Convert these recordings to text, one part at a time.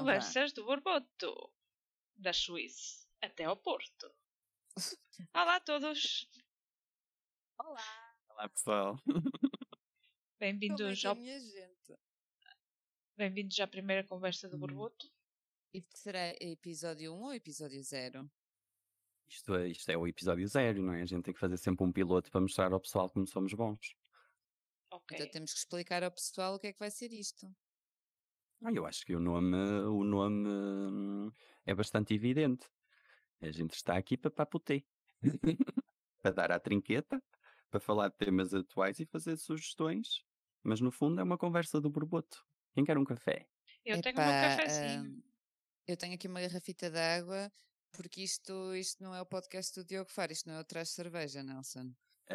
Conversas do Borboto, da Suíça até ao Porto. Olá a todos, Olá! Olá pessoal. É bem-vindos que é, ao, minha gente? bem-vindos à primeira conversa do Hum. Borboto. E será episódio 1 ou episódio 0? Isto é, isto é o episódio zero, não é? A gente tem que fazer sempre um piloto para mostrar ao pessoal como somos bons. Ok. Então temos que explicar ao pessoal o que é que vai ser isto. Ah, eu acho que o nome, o nome hum, é bastante evidente. A gente está aqui para papoter. para dar à trinqueta, para falar de temas atuais e fazer sugestões. Mas no fundo é uma conversa do borboto. Quem quer um café? Eu tenho Epá, cafezinho. hum, eu tenho aqui uma garrafita de água, porque isto, isto não é o podcast do Diogo Faro, isto não é o Traz Cerveja, Nelson.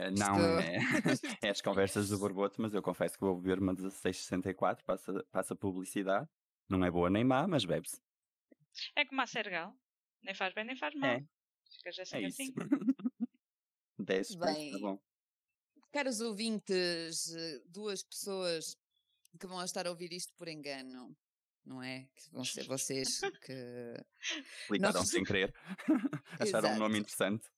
Isto- não, é, é as conversas do borboto, mas eu confesso que vou beber uma 1664, passa, passa publicidade. Não é boa nem má, mas bebe-se. É como a Sergal. Nem faz bem nem faz mal. É. Ficas É assim isso. assim. 10 Bem, tá bom. Caros ouvintes, eh, duas pessoas que vão estar a ouvir isto por engano, não é? Que vão ser vocês que Clicaram Nós- sem querer. Acharam um nome Exato. interessante.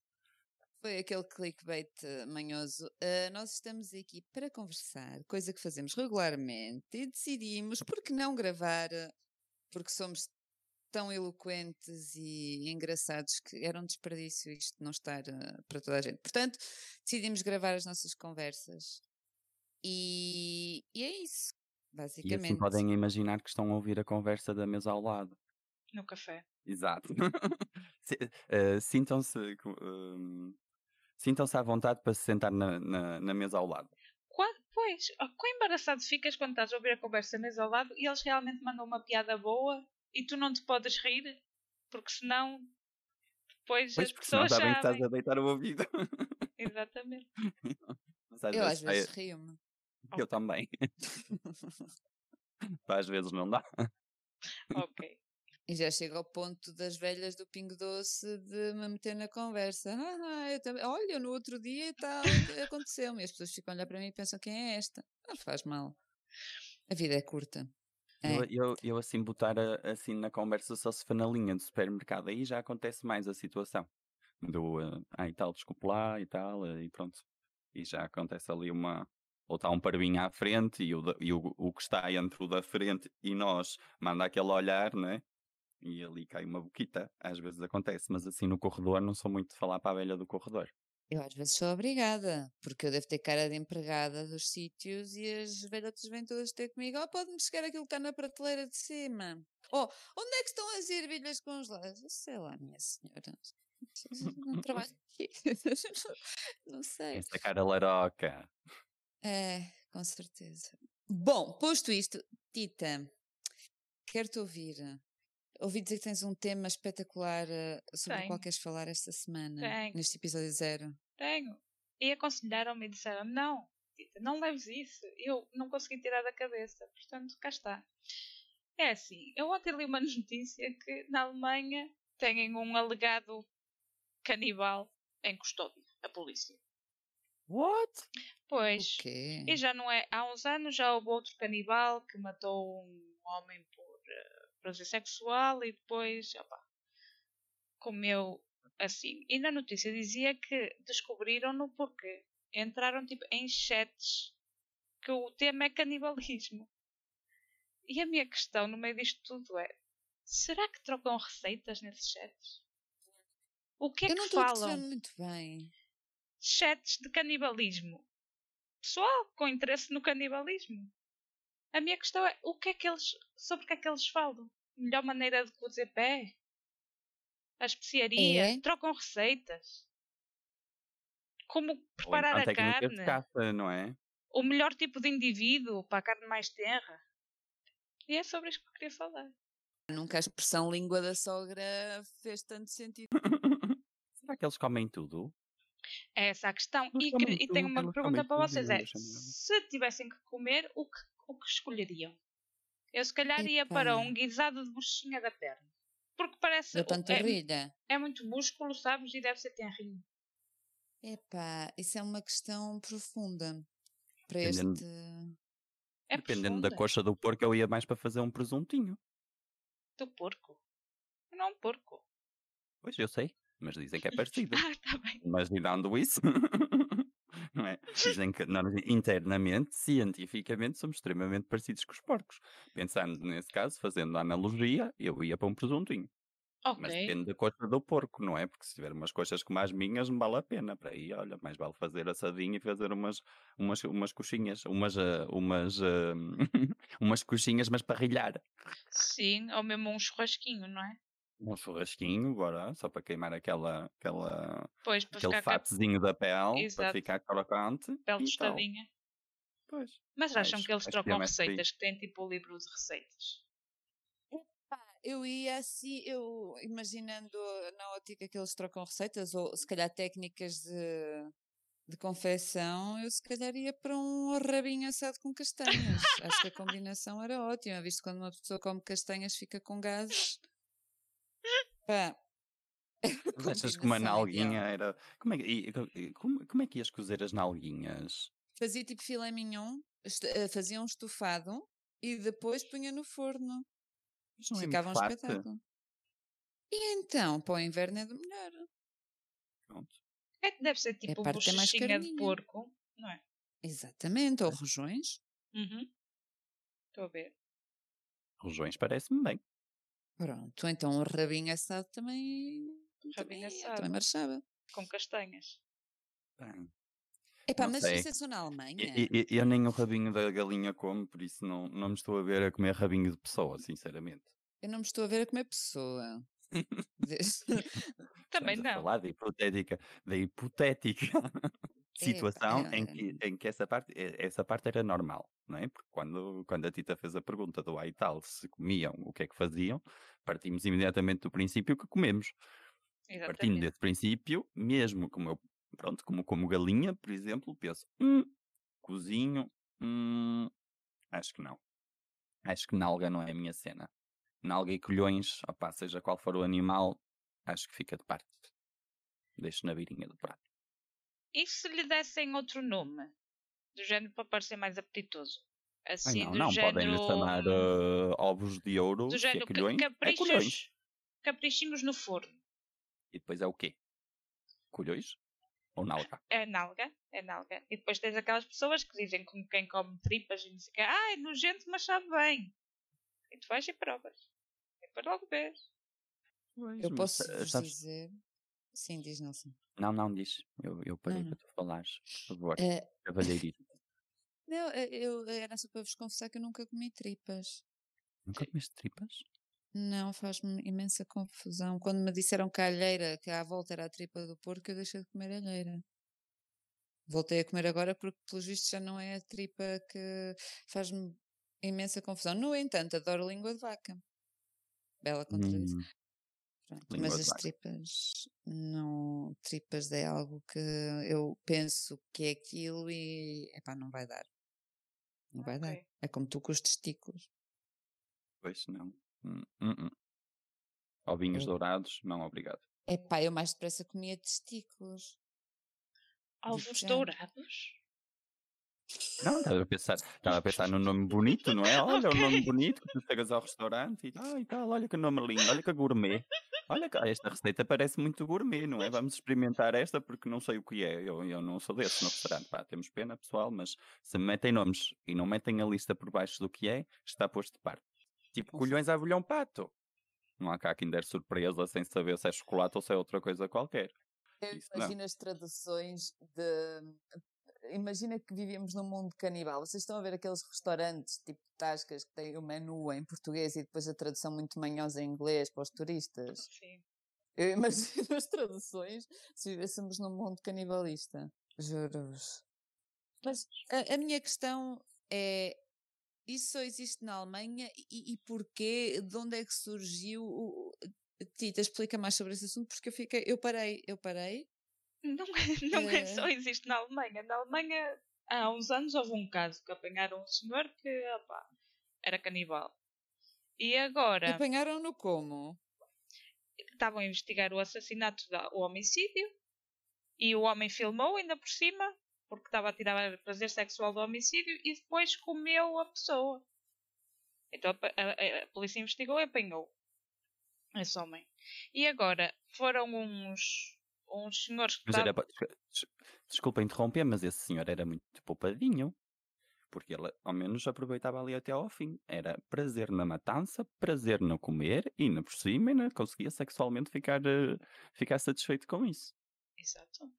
Foi aquele clickbait eh, manhoso. Uh, nós estamos aqui para conversar, coisa que fazemos regularmente, e decidimos por que não gravar, eh, porque somos tão eloquentes e engraçados que era um desperdício isto não estar eh, para toda a gente. Portanto, decidimos gravar as nossas conversas. E, e é isso, E basicamente. assim podem imaginar que estão a ouvir a conversa da mesa ao lado. No café. Exato. Se- Sintam-se hum, sintam-se à vontade para se sentar na, na, na mesa ao lado. Qua- Pois, quão embaraçado ficas quando estás a ouvir a conversa mesa ao lado e eles realmente mandam uma piada boa e tu não te podes rir? Porque senão depois Pois, as porque senão pessoas sabem que estás a deitar o ouvido. Exatamente. Mas às Eu às vezes, vezes sai- rio-me. eu também. às vezes não dá. Ok. E já chega ao ponto das velhas do Pingo Doce de me meter na conversa. Ah, eu também. Olha, no outro dia e tal, aconteceu-me. E as pessoas ficam a olhar para mim e pensam quem é esta? Não faz mal. A vida é curta. É. Eu, eu, eu assim botar a- assim na conversa só se for na linha do supermercado, aí já acontece mais a situação. Do uh, ah, e tal, desculpe lá e tal, eh, e pronto. E já acontece ali uma. Ou está um parvinho à frente e, o, e o, o que está entre o da frente e nós manda aquele olhar, né? E ali cai uma boquita. Às vezes acontece, mas assim no corredor não sou muito de falar para a velha do corredor. Eu às vezes sou obrigada, porque eu devo ter cara de empregada dos sítios e as velhotas vêm todas ter comigo. Oh, pode-me chegar aquilo que está na prateleira de cima. Oh, onde é que estão as ervilhas congeladas? Sei lá, minha senhora. Não trabalho aqui. Não sei. Essa cara laroca. É, com certeza. Bom, posto isto, Tita, quero-te ouvir. Ouvi dizer que tens um tema espetacular eh, sobre o qual Tenho. queres falar esta semana, Tenho. neste episódio zero. Tenho. E aconselharam-me e disseram: não, Tita, não leves isso. Eu não consegui tirar da cabeça. Portanto, cá está. É assim, eu ontem li uma notícia que na Alemanha têm um alegado canibal em custódia, a polícia. What? Pois, O quê? e já não é. Há uns anos já houve outro canibal que matou um homem por eh, prazer sexual e depois, opá, comeu assim. E na notícia dizia que descobriram-no porque entraram tipo em chats que o tema é canibalismo. E a minha questão no meio disto tudo é: será que trocam receitas nesses chats? O que é Eu não que falam? perceber muito bem. chats de canibalismo. Pessoal com interesse no canibalismo. A minha questão é o que é que eles. sobre o que é que eles falam? Melhor maneira de cozer pé? A especiaria? É? Trocam receitas? Como Ou preparar então a de carne? caça, não é? O melhor tipo de indivíduo para a carne mais tenra? E é sobre isto que eu queria falar. Nunca a expressão língua da sogra fez tanto sentido. Será que eles comem tudo? É essa a questão. Eles E, e tenho uma pergunta para vocês: é se tivessem que comer, o que, o que escolheriam? Eu se calhar ia Epá. para um guisado de buchinha da perna. Porque parece. Da é, panturrilha. é muito músculo, sabes? E deve ser tenrinho. Epá, isso é uma questão profunda. Para Dependendo- este. É Dependendo da profunda. coxa do porco, eu ia mais para fazer um presuntinho. Do porco. Não é um porco. Pois eu sei, mas dizem que é parecido. Ah, tá bem. mas tirando isso, não é? Dizem que nós, internamente, cientificamente, somos extremamente parecidos com os porcos. Pensando nesse caso, fazendo a analogia, eu ia para um presuntinho. Mas Ok. depende da coxa do porco, não é? Porque se tiver umas coxas como as minhas, não vale a pena. Para aí, olha, mais vale fazer assadinho e fazer umas, umas, umas coxinhas, umas, ah, umas, ah, umas coxinhas, mas para rilhar. Sim, ou mesmo um churrasquinho, não é? Um churrasquinho, bora, só para queimar aquela, aquela, Pois, para aquele fatozinho da pele, para Exato. ficar crocante. pele tostadinha. Pois. Mas acham Acho- que eles trocam é por aí. receitas, que têm tipo o livro de receitas? Eu ia assim, eu imaginando na ótica que eles trocam receitas, ou se calhar técnicas de, de confecção, eu se calhar ia para um rabinho assado com castanhas. Acho que a combinação era ótima, visto que quando uma pessoa come castanhas fica com gases. Pá. Achas que uma nalguinha era. Como é, que- como, como é que ias cozer as nalguinhas? Fazia tipo filé mignon, eh, fazia um estofado e depois punha no forno. Não é Ficava um farto. espetáculo. E então, para o inverno é do melhor. Pronto. É que deve ser tipo parte que é mais bochechinha de porco, não é? Exatamente, ou rojões. Uhum. Estou a ver. Rojões parece-me bem. Pronto, então um rabinho assado também. Rabinho também, assado. também marchava. Com castanhas. Bem, Epá, Não mas sei. isso é só na Alemanha. e- e- Eu nem o rabinho da galinha como, por isso não, não me estou a ver a comer rabinho de pessoa, sinceramente. Eu não me estou a ver a comer pessoa. Também Estamos a não. falar da hipotética, da hipotética situação em Epá, que, em que essa, parte, eh, essa parte era normal, não é? Porque quando, quando a Tita fez a pergunta do ai tal se comiam, o que é que faziam, partimos imediatamente do princípio que comemos. Partindo Exatamente. desse princípio, mesmo como eu, pronto, como, como galinha, por exemplo, penso, hum, cozinho, hum, acho que não. Acho que nalga não é a minha cena. Nalga e colhões, opá, seja qual for o animal, acho que fica de parte. Deixo na virinha do prato. E se lhe dessem outro nome? Do género para parecer mais apetitoso? Ai, Assim, não, do não, género. podem lhe chamar eh, ovos de ouro, do é género colhões, é colhões. caprichos. Caprichinhos no forno. E depois é o quê? Colhões? Ou nalga? É nalga, é nalga. E depois tens aquelas pessoas que dizem como quem come tripas e não sei o quê. Ah, é nojento, mas sabe bem. E tu vais e provas. E depois logo vês. Eu posso sabes- dizer. Sim, diz Nelson. Não, não, diz. Eu, eu parei Não, para tu falares. Por favor, Eh, cavalheirismo. não, eh, eu era só para vos confessar que eu nunca comi tripas. Nunca comeste tripas? Não, faz-me imensa confusão. Quando me disseram que a alheira, que à volta era a tripa do porco, eu deixei de comer alheira. Voltei a comer agora porque, pelos vistos, já não é a tripa que faz-me imensa confusão. No entanto, adoro língua de vaca. Bela contradição. Hum, Pronto, mas as tripas, não. Tripas é algo que eu penso que é aquilo e. Epá, não vai dar. Não vai dar. Ok. É como tu com os testículos. pois não. Hum, hum, hum. Ovinhos Eu- dourados, não obrigado. Epá, eu mais depressa comia testículos. Ovos dourados. Não, estava a pensar, estava a pensar num nome bonito, não é? Olha, Ok. um nome bonito que tu chegas ao restaurante e ah, e tal, olha que nome lindo, olha que gourmet. Olha, que esta receita parece muito gourmet, não é? Vamos experimentar esta porque não sei o que é. Eu, eu não sou desse no restaurante. Pá, temos pena, pessoal, mas se me metem nomes e não metem a lista por baixo do que é, está posto de parte. Tipo, colhões a bolhão pato. Não há cá quem der surpresa sem saber se é chocolate ou se é outra coisa qualquer. Não. imagino as traduções de. Imagina que vivíamos num mundo canibal. Vocês estão a ver aqueles restaurantes tipo tascas que têm o menu em português e depois a tradução muito manhosa em inglês para os turistas. Sim. Eu imagino as traduções se vivêssemos num mundo canibalista. Juro-vos. Mas a, a minha questão é: isso só existe na Alemanha e, e porquê? De onde é que surgiu? O, Tita, explica mais sobre esse assunto, porque eu fiquei, eu parei, eu parei. Não, é- não é só Eh. existe na Alemanha. Na Alemanha, há uns anos, houve um caso que apanharam um senhor que opá, era canibal. E agora Apanharam-no como? estavam a investigar o assassinato, o homicídio, e o homem filmou ainda por cima, porque estava a tirar prazer sexual do homicídio, e depois comeu a pessoa. Então a, a- a polícia investigou e apanhou. Esse homem. E agora foram uns, uns senhores que Mas estavam. era, pa- des- desculpa interromper, mas esse senhor era muito poupadinho. Porque ele ao menos aproveitava ali até ao fim. Era prazer na matança, prazer no comer e ainda por cima ainda conseguia sexualmente ficar, eh, ficar satisfeito com isso. Exato.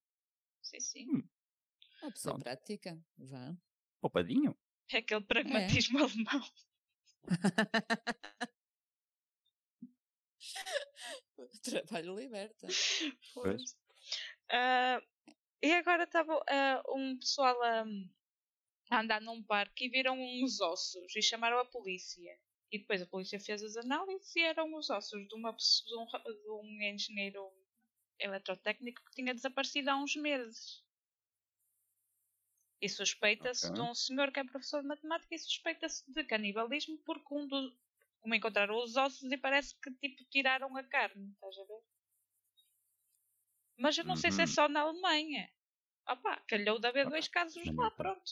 Sim, sim. Uma pessoa Pronto. prática. Vá. Poupadinho. É aquele pragmatismo alemão. O trabalho liberta. Pois. Ah, e agora estava ah, um pessoal a, a andar num parque e viram uns ossos e chamaram a polícia. E depois a polícia fez as análises e eram os ossos de, uma pessoa, de, um, de um engenheiro eletrotécnico que tinha desaparecido há uns meses. E suspeita-se Ok. de um senhor que é professor de matemática e suspeita-se de canibalismo porque um dos. Como encontraram os ossos e parece que tipo tiraram a carne, estás a ver? Mas eu não sei se é Uhum. só na Alemanha. Opa, calhou de haver dois casos lá, pronto.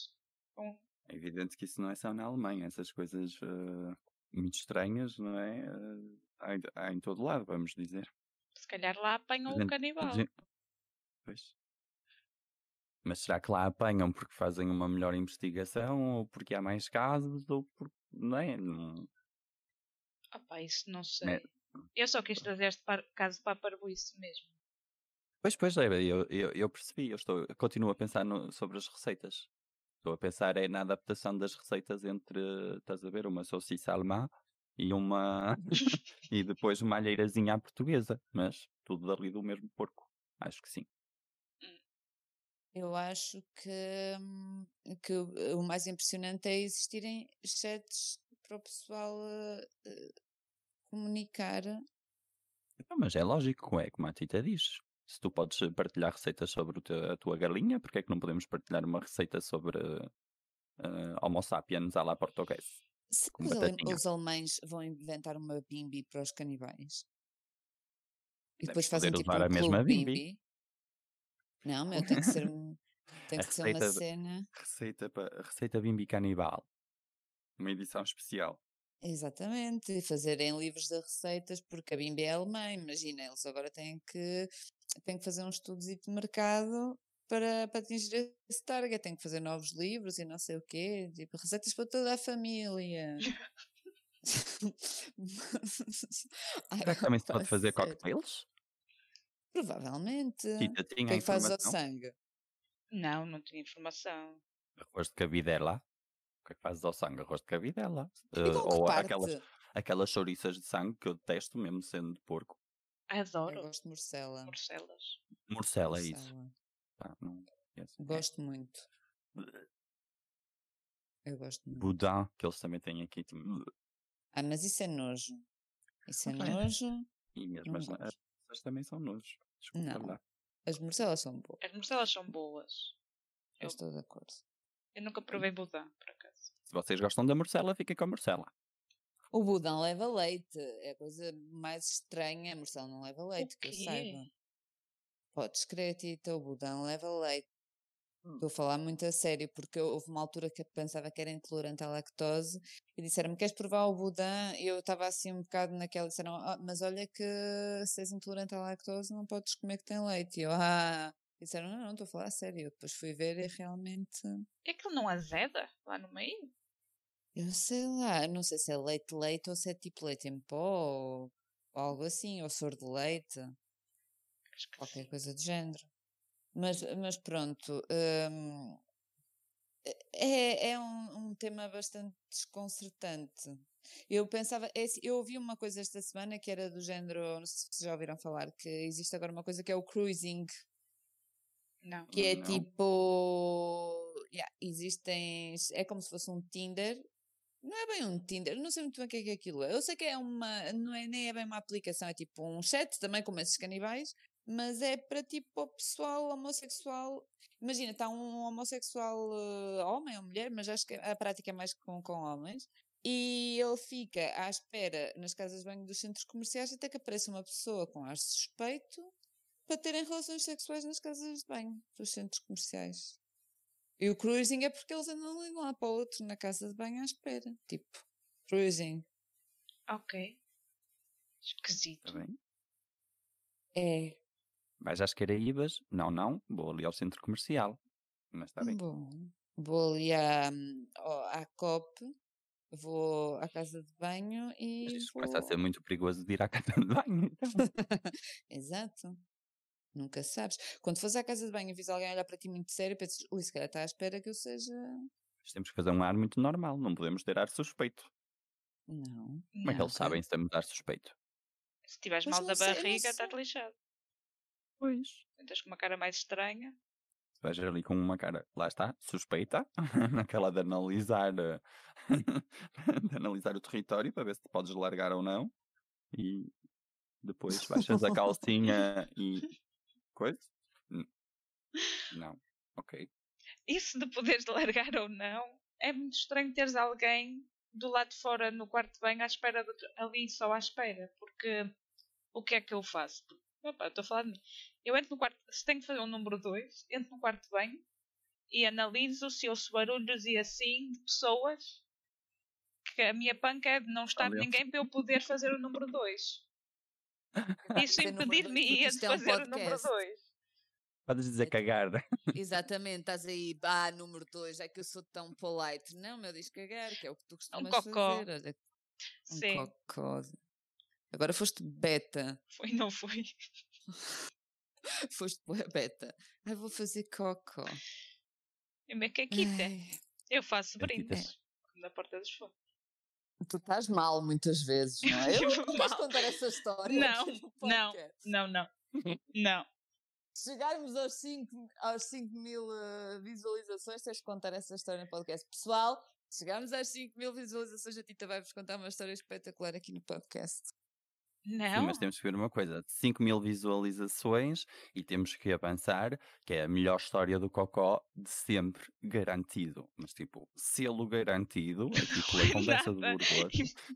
Um- É evidente que isso não é só na Alemanha. Essas coisas eh, muito estranhas, não é? Eh, há, em- há em todo lado, vamos dizer. se calhar lá apanham o Gente, canibal. gente- Pois. Mas será que lá apanham porque fazem uma melhor investigação ou porque há mais casos ou porque. Não é? Não- Opa, isso não sei. É. Eu só quis trazer este par- caso para a parvoíce mesmo. Pois, pois, é, eu, eu, eu percebi. Eu, estou, eu continuo a pensar no- sobre as receitas. Estou a pensar é na adaptação das receitas entre, estás a ver, uma salsicha alemã e uma. e depois uma alheirazinha à portuguesa. Mas tudo dali do mesmo porco. Acho que sim. Eu acho que, hum, que o mais impressionante é existirem chats para o pessoal eh, comunicar. Não, mas é lógico, é como a Tita diz. Se tu podes partilhar receitas sobre teu- a tua galinha, porque é que não podemos partilhar uma receita sobre eh, Homo sapiens à la português? Com que os, ale- os alemães vão inventar uma bimbi para os canibais? E Deves depois fazem tipo um a mesma bimbi. bimbi? Não, meu, tem que ser, um- tem A que ser uma receita cena. Receita, receita bimbi canibal. Uma edição especial. Exatamente, fazerem livros de receitas, porque a Bimbi é alemã, imagina, eles agora têm que, têm que fazer um estudo de mercado para, para atingir esse target, têm que fazer novos livros e não sei o quê, tipo, receitas para toda a família. Ai, Será que também se pode fazer cocktails? Provavelmente. Tita O tinha que a é que fazes ao informação. sangue? Não, não tinha informação. Arroz de cabidela. O que é que fazes ao sangue? Arroz de cabidela. E Eh, ou parte? aquelas, aquelas chouriças de sangue que eu detesto mesmo sendo de porco. Eu Adoro gosto de morcela. morcelas. Morcela, é isso. Pá, não conheço. É. Gosto muito. Eu gosto muito. Boudin, que eles também têm aqui. tipo, Ah, mas isso é nojo. Isso é Ok. nojo. E mesmo Não as, gosto. as também são nojos. Desculpa Não. lá. As morcelas são boas. As morcelas são boas. Eu Eu- estou de acordo. Eu nunca provei boudin, por acaso. Se vocês gostam da morcela, fiquem com a morcela. O budão leva leite. É a coisa mais estranha. A morcela não leva leite, que eu saiba. Podes crer, Tita, o budão leva leite. Hum. Estou a falar muito a sério, porque houve uma altura que eu pensava que era intolerante à lactose e disseram-me: Queres provar o budã? E eu estava assim um bocado naquela. Disseram: "Ah, Mas olha que se és intolerante à lactose, não podes comer que tem leite. E eu, ah. E disseram: Não, não, estou a falar a sério. Eu depois fui ver e realmente. É que ele não azeda lá no meio? Eu sei lá, não sei se é leite leite ou se é tipo leite em pó ou, ou algo assim, ou soro de leite, qualquer sim. coisa do género. Mas, mas pronto, hum, é, é um, um tema bastante desconcertante. Eu pensava, é assim, eu ouvi uma coisa esta semana que era do género, não sei se vocês já ouviram falar, que existe agora uma coisa que é o cruising, Não. que é Não. tipo, yeah, existem, é como se fosse um Tinder, não é bem um Tinder, não sei muito bem o que é que aquilo é. Eu sei que é uma, não é, nem é bem uma aplicação, é tipo um chat também como esses canibais, mas é para tipo o pessoal homossexual. Imagina, está um homossexual eh, homem ou mulher, mas acho que a prática é mais com, com homens. E ele fica à espera nas casas de banho dos centros comerciais até que apareça uma pessoa com ar suspeito para terem relações sexuais nas casas de banho dos centros comerciais. E o cruising é porque eles andam de um lado para o outro na casa de banho à espera. Tipo, cruising. Ok. Esquisito. Está bem? É. Vais às Caraíbas? Não, não. Vou ali ao centro comercial. Mas está bem. Bom, vou ali à, à COP, vou à casa de banho e Mas isto vou... começa a ser muito perigoso de ir à casa de banho. Então. Exato. Nunca sabes. Quando fores à casa de banho e vis alguém olhar para ti muito sério, pensas, ui, se calhar está à espera que eu seja... Mas temos que fazer um ar muito normal. Não podemos ter ar suspeito. Não. Como é que eles sabem se temos ar suspeito? Se tiveres mal da sei, barriga, estás lixado. Pois. Estás com uma cara mais estranha. Vais ali com uma cara, lá está, suspeita, naquela de analisar, eh, de analisar o território para ver se te podes largar ou não. E depois baixas a calcinha e coisa. Não. Ok. Isso de poderes largar ou não, é muito estranho teres alguém do lado de fora no quarto de banho à espera do, ali só à espera. Porque o que é que eu faço? Opa, estou a falar de mim. Eu entro no quarto, se tenho que fazer o número 2, entro no quarto de banho e analiso se ouço barulhos e assim de pessoas que a minha panca é de não estar Valeu. ninguém para eu poder fazer o número 2. Isso impedir-me de é um fazer o número podcast. 2. Podes dizer É cagar. Exatamente, estás aí, ah, número 2, é que eu sou tão polite. Não, meu, diz cagar, que é o que tu costumas cocó. fazer. Olha, um Sim, cocó. Agora foste beta. foi, não foi. Foste beta. Ai, vou fazer cocó. É minha caquita. Ai, Eu faço brindes na porta dos fundos. Tu estás mal muitas vezes, não é? Eu não mal. contar essa história Não, não. Não, não. Não. Se chegarmos aos 5 aos cinco mil eh, visualizações, tens de contar essa história no podcast. Pessoal, se chegarmos às 5 mil visualizações, a Tita vai-vos contar uma história espetacular aqui no podcast. Sim, Não. mas temos que ver uma coisa: 5 mil visualizações e temos que avançar, que é a melhor história do Cocó de sempre, garantido. Mas tipo, selo garantido, aqui pela Foi conversa do nada. Burgoso.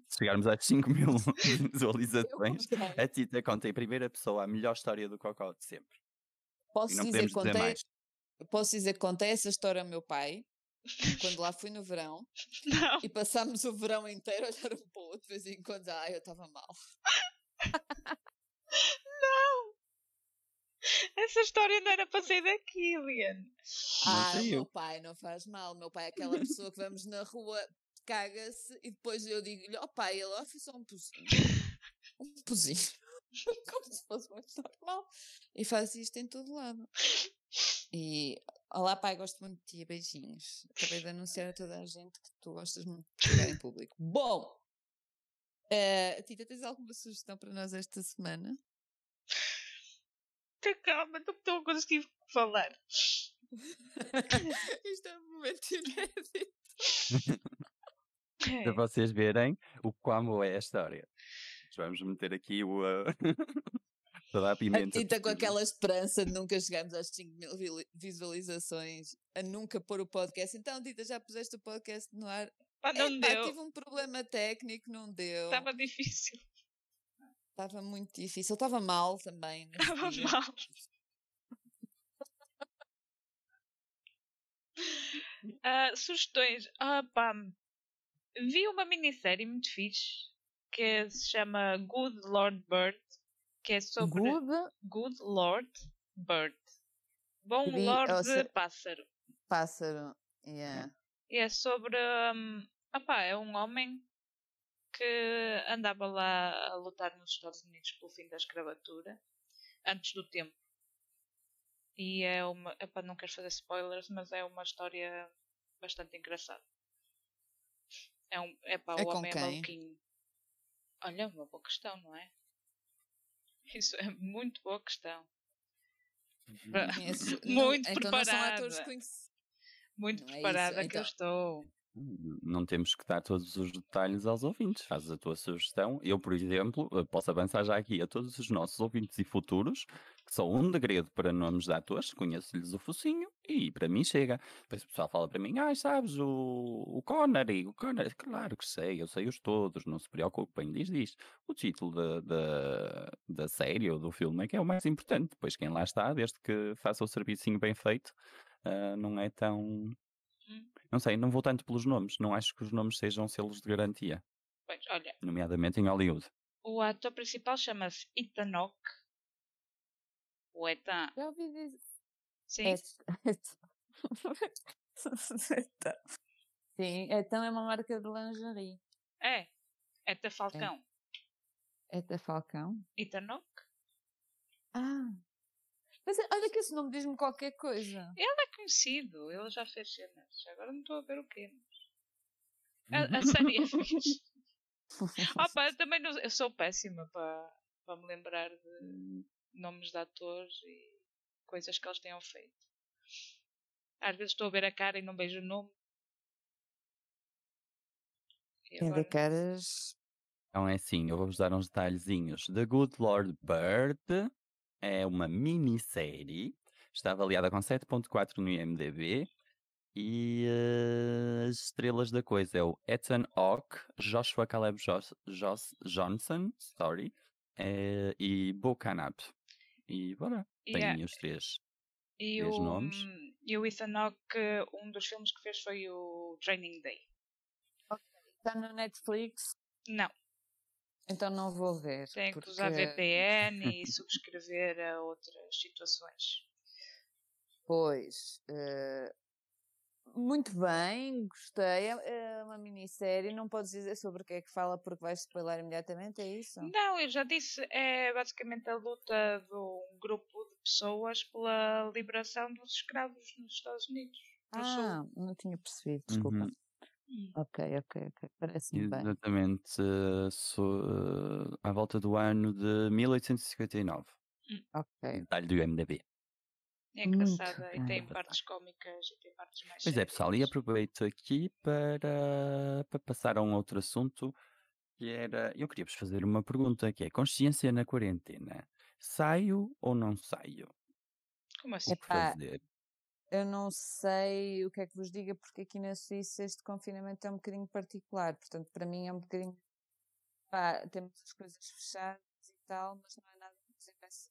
Se chegarmos às 5 mil visualizações, a Tita conta em primeira pessoa a melhor história do Cocó de sempre. E Posso não dizer, dizer contei, mais. posso dizer que contei essa história ao meu pai, quando lá fui no verão, Não. e passámos o verão inteiro a olhar um para o outro de vez em quando. Ah, eu estava mal. Essa história não era para sair daqui, Liane. Ah, o meu eu. pai não faz mal. O meu pai é aquela pessoa que vamos na rua, caga-se e depois eu digo-lhe: Ó pai, ele ó, só um pozinho. Um pozinho. Como se fosse muito normal. E faz isto em todo lado. E olá, pai, gosto muito de ti. Beijinhos. Acabei de anunciar a toda a gente que tu gostas muito de pegar em público. Bom, eh, Tita, tens alguma sugestão para nós esta semana? Tenha calma, não estou a conseguir falar. Isto é um momento inédito. Para vocês verem o quão boa é a história. Nós Vamos meter aqui o, uh, toda a A pimenta. Tita com possível. aquela esperança de nunca chegarmos às 5 mil vi- visualizações, a nunca pôr o podcast. Então, Tita, já puseste o podcast no ar? Pá, não Epá, deu. tive um problema técnico, não deu. Estava difícil. Estava muito difícil. Estava mal também. Estava mal. Ah, sugestões. Ah, pá. Vi uma minissérie muito fixe que se chama Good Lord Bird, que é sobre Good Good Lord Bird. Bom Lorde se- Pássaro. pássaro. Yeah. E é sobre. hum, opá, é um homem que andava lá a lutar nos Estados Unidos pelo fim da escravatura, antes do tempo. E é uma. Epá, não quero fazer spoilers, mas é uma história bastante engraçada. É um. Epá, É o homem é quem? maluquinho. Olha, uma boa questão, não é? Isso é muito boa questão. Conheço- não- Muito então não são atores preparada. conhecidos. Muito Não é isso, preparada que então. eu estou. Não temos que dar todos os detalhes aos ouvintes. Fazes a tua sugestão. Eu, por exemplo, eh, posso avançar já aqui a todos os nossos ouvintes e futuros, são um degredo para nomes de atores, conheço-lhes o focinho e para mim chega. Depois o pessoal fala para mim, ah, sabes, o, o Connery, o Connery, claro que sei, eu sei-os todos, não se preocupem, diz diz. O título da, da, série ou do filme é que é o mais importante. Depois quem lá está, desde que faça o serviço bem feito, ah, não é tão não sei, não vou tanto pelos nomes. Não acho que os nomes sejam selos de garantia, Pois, olha, nomeadamente em Hollywood. O ator principal chama-se Ethan Hawke. O Ethan. Já ouvi dizer. Sim. É- Então. Sim, então é uma marca de lingerie. É. Ethan Falcão. É da Falcão? Hawke. Ah. Mas é- olha que esse nome diz-me qualquer coisa. Ele é conhecido. Ele já fez cenas. Agora não estou a ver o quê. A, a série é fixe. Opa, eu também não, eu sou péssima para, para me lembrar de nomes de atores e coisas que eles tenham feito. Às vezes estou a ver a cara e não vejo o nome. E É de agora- caras. Então é assim, eu vou-vos dar uns detalhezinhos. The Good Lord Bird é uma minissérie. Está avaliada com 7.4 no IMDB. E eh, as estrelas da coisa é o Ethan Hawke, Joshua Caleb Jos- Jos- Johnson, sorry, eh, e Bo Canap. E bora, E tem a- os três. E três o, nomes. e o Ethan Hawke, um dos filmes que fez foi o Training Day. Está no Netflix, Não, então não vou ver. tem que porque... usar VPN e subscrever a outras situações. Pois. eh, muito bem, gostei. É, é uma minissérie. Não podes dizer sobre o que é que fala porque vais spoiler imediatamente, é isso? Não, eu já disse, é basicamente a luta de um grupo de pessoas pela liberação dos escravos nos Estados Unidos. do Sul. Ah, não tinha percebido, desculpa. Uhum. Hum. Ok, ok, ok. Parece-me bem. Exatamente, so- eh, à volta do ano de 1859. Ok. Detalhe do IMDB. É Muito engraçada e tem partes cómicas e tem partes mais Pois é, pessoal, e aproveito aqui para, para passar a um outro assunto, que era, eu queria vos fazer uma pergunta, que é consciência na quarentena. Saio ou não saio? Como assim? O que Epá, fazer? Eu não sei o que é que vos diga, porque aqui na Suíça este confinamento é um bocadinho particular. Portanto, para mim é um bocadinho. Pá, temos as coisas fechadas e tal, mas não é nada que nos impeça.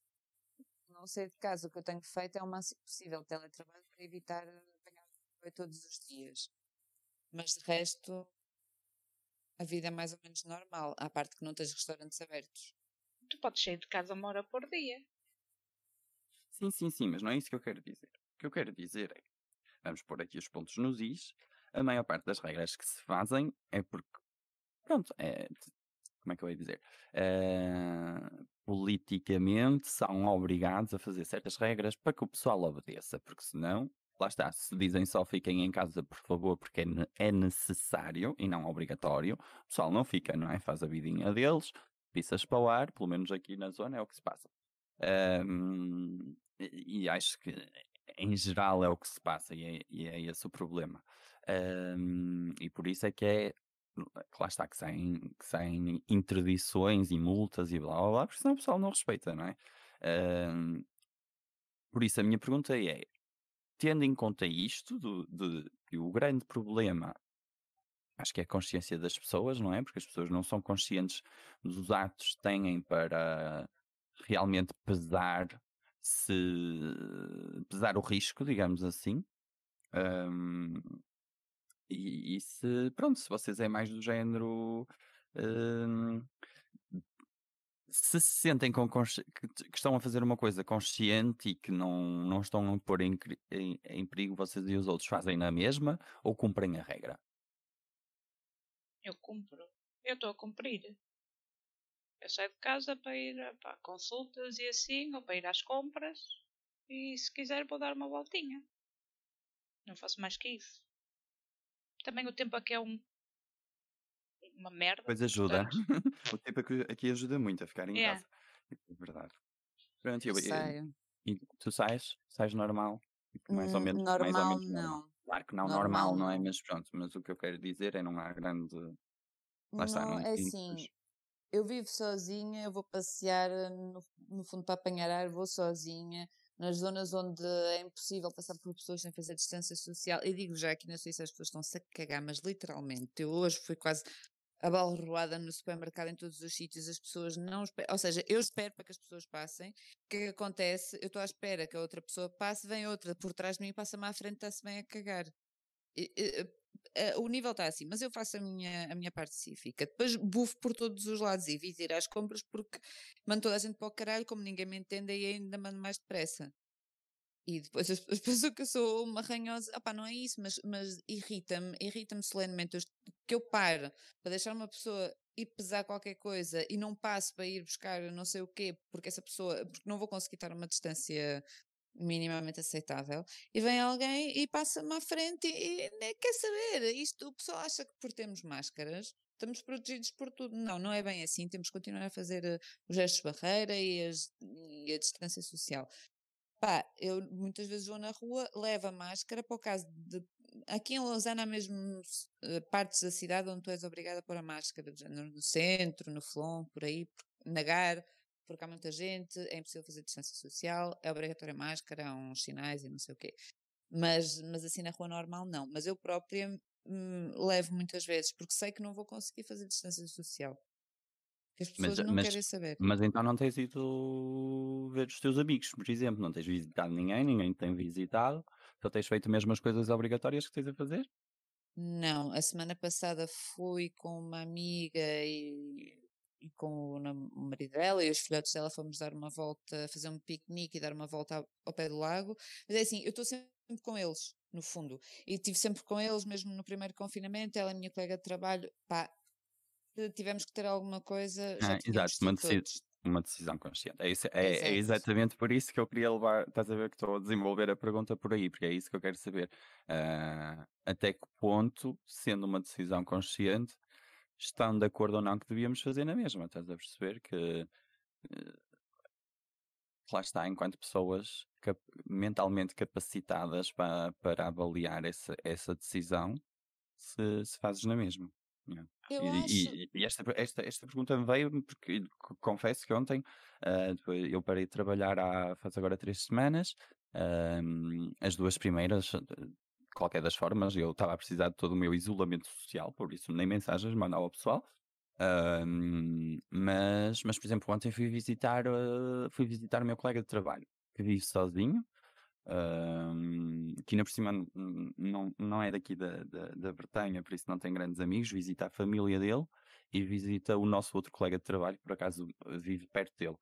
Não sair de casa. O que eu tenho feito é o máximo possível teletrabalho para evitar apanhar o todos os dias. Mas de resto, a vida é mais ou menos normal. À parte que não tens restaurantes abertos. Tu podes sair de casa uma hora por dia. Sim, sim, sim, mas não é isso que eu quero dizer. O que eu quero dizer é, vamos pôr aqui os pontos nos is, a maior parte das regras que se fazem é porque, pronto, é, como é que eu ia dizer? Eh, politicamente são obrigados a fazer certas regras para que o pessoal obedeça, porque senão, lá está, se dizem só fiquem em casa, por favor, porque é, é necessário e não obrigatório, o pessoal não fica, não é? Faz a vidinha deles, pisas para o ar, pelo menos aqui na zona é o que se passa. Ahm, e acho que em geral é o que se passa e é, e é esse o problema. Ahm, e por isso é que é lá está que saem, que saem interdições e multas e blá blá blá, porque senão o pessoal não respeita, não é? Ahm, por isso a minha pergunta é, tendo em conta isto, do, de, que o grande problema acho que é a consciência das pessoas, não é? Porque as pessoas não são conscientes dos atos que têm para realmente pesar se pesar o risco, digamos assim. Ahm, e, e se, pronto, se vocês é mais do género. ahm, se se sentem com que, estão a fazer uma coisa consciente e que não, não estão a pôr em, em, em perigo vocês e os outros, fazem na mesma ou cumprem a regra? Eu cumpro. Eu estou a cumprir. Eu saio de casa para ir a pá, consultas e assim, ou para ir às compras. E se quiser vou dar uma voltinha. Não faço mais que isso. Também o tempo aqui é um, uma merda. Pois ajuda. o tempo aqui, ajuda muito a ficar em Yeah. casa. É verdade. Pronto, Eu eu, sei. e tu sais? Sais normal? Tipo, Mais ou Hum, menos, mais ou Normal, menos normal. não. Claro que não Normal, normal, não é? não. Mas pronto, mas o que eu quero dizer é não há grande. Lá está, Não, não é sinto- assim, eu vivo sozinha, eu vou passear eh, no, no fundo para apanhar ar, vou sozinha, nas zonas onde é impossível passar por pessoas sem fazer distância social. E digo já aqui na Suíça as pessoas estão-se a cagar, mas literalmente, eu hoje fui quase abalroada no supermercado em todos os sítios, as pessoas não ou seja, eu espero para que as pessoas passem. O que é que acontece? Eu estou à espera que a outra pessoa passe, vem outra por trás de mim e passa-me à frente, está-se bem a cagar. O nível está assim, mas eu faço a minha, a minha parte específica. Depois bufo por todos os lados e evito ir às compras porque mando toda a gente para o caralho, como ninguém me entende, e ainda mando mais depressa. E depois as pessoas pensam que eu sou uma ranhosa. Opá, não é isso, mas, mas irrita-me, irrita-me solenemente que eu pare para deixar uma pessoa ir pesar qualquer coisa e não passo para ir buscar não sei o quê, porque essa pessoa, porque não vou conseguir estar uma distância minimamente aceitável, e vem alguém e passa-me à frente e, e nem quer saber. Isto, o pessoal acha que por termos máscaras estamos protegidos por tudo. Não, não é bem assim. Temos que continuar a fazer uh, os gestos de barreira e, as, e a distância social. Pá, eu muitas vezes vou na rua, levo a máscara para o caso de. Aqui em Lausanne há mesmo uh, partes da cidade onde tu és obrigada a pôr a máscara, no centro, no Flon, por aí, na Gar, porque há muita gente, é impossível fazer distância social, é obrigatória a máscara, há uns sinais e não sei o quê. Mas, mas assim na rua normal não. Mas eu própria hum, levo muitas vezes, porque sei que não vou conseguir fazer distância social. Que as pessoas mas, não mas, querem saber. Mas então não tens ido ver os teus amigos, por exemplo, não tens visitado ninguém, ninguém te tem visitado, só tens feito mesmo as coisas obrigatórias que tens a fazer? Não, a semana passada fui com uma amiga e, e com o, marido dela e os filhotes dela fomos dar uma volta, fazer um piquenique e dar uma volta ao, pé do lago. Mas é assim, eu estou sempre com eles, no fundo. E estive sempre com eles, mesmo no primeiro confinamento. Ela é minha colega de trabalho. Pá, tivemos que ter alguma coisa. Ah, exato, uma, decisão, uma decisão consciente. É, isso, é, é, exatamente por isso que eu queria levar. Estás a ver que estou a desenvolver a pergunta por aí, porque é isso que eu quero saber. Uh, até que ponto, sendo uma decisão consciente, estão de acordo ou não que devíamos fazer na mesma? Estás a perceber que. Uh, lá está, enquanto pessoas cap mentalmente capacitadas para, para avaliar essa, essa decisão, se, se fazes na mesma. Yeah. Eu e, acho... e, e esta, esta, esta pergunta veio porque confesso que ontem uh, eu parei de trabalhar há faz agora três semanas. Uh, as duas primeiras, de qualquer das formas, eu estava a precisar de todo o meu isolamento social, por isso nem mensagens mandava ao pessoal. Uh, mas, mas, por exemplo, ontem fui visitar, fui visitar o meu colega de trabalho que vive sozinho que ainda por cima não, não é daqui da, da, da Bretanha, por isso não tem grandes amigos, visita a família dele e visita o nosso outro colega de trabalho, que por acaso vive perto dele.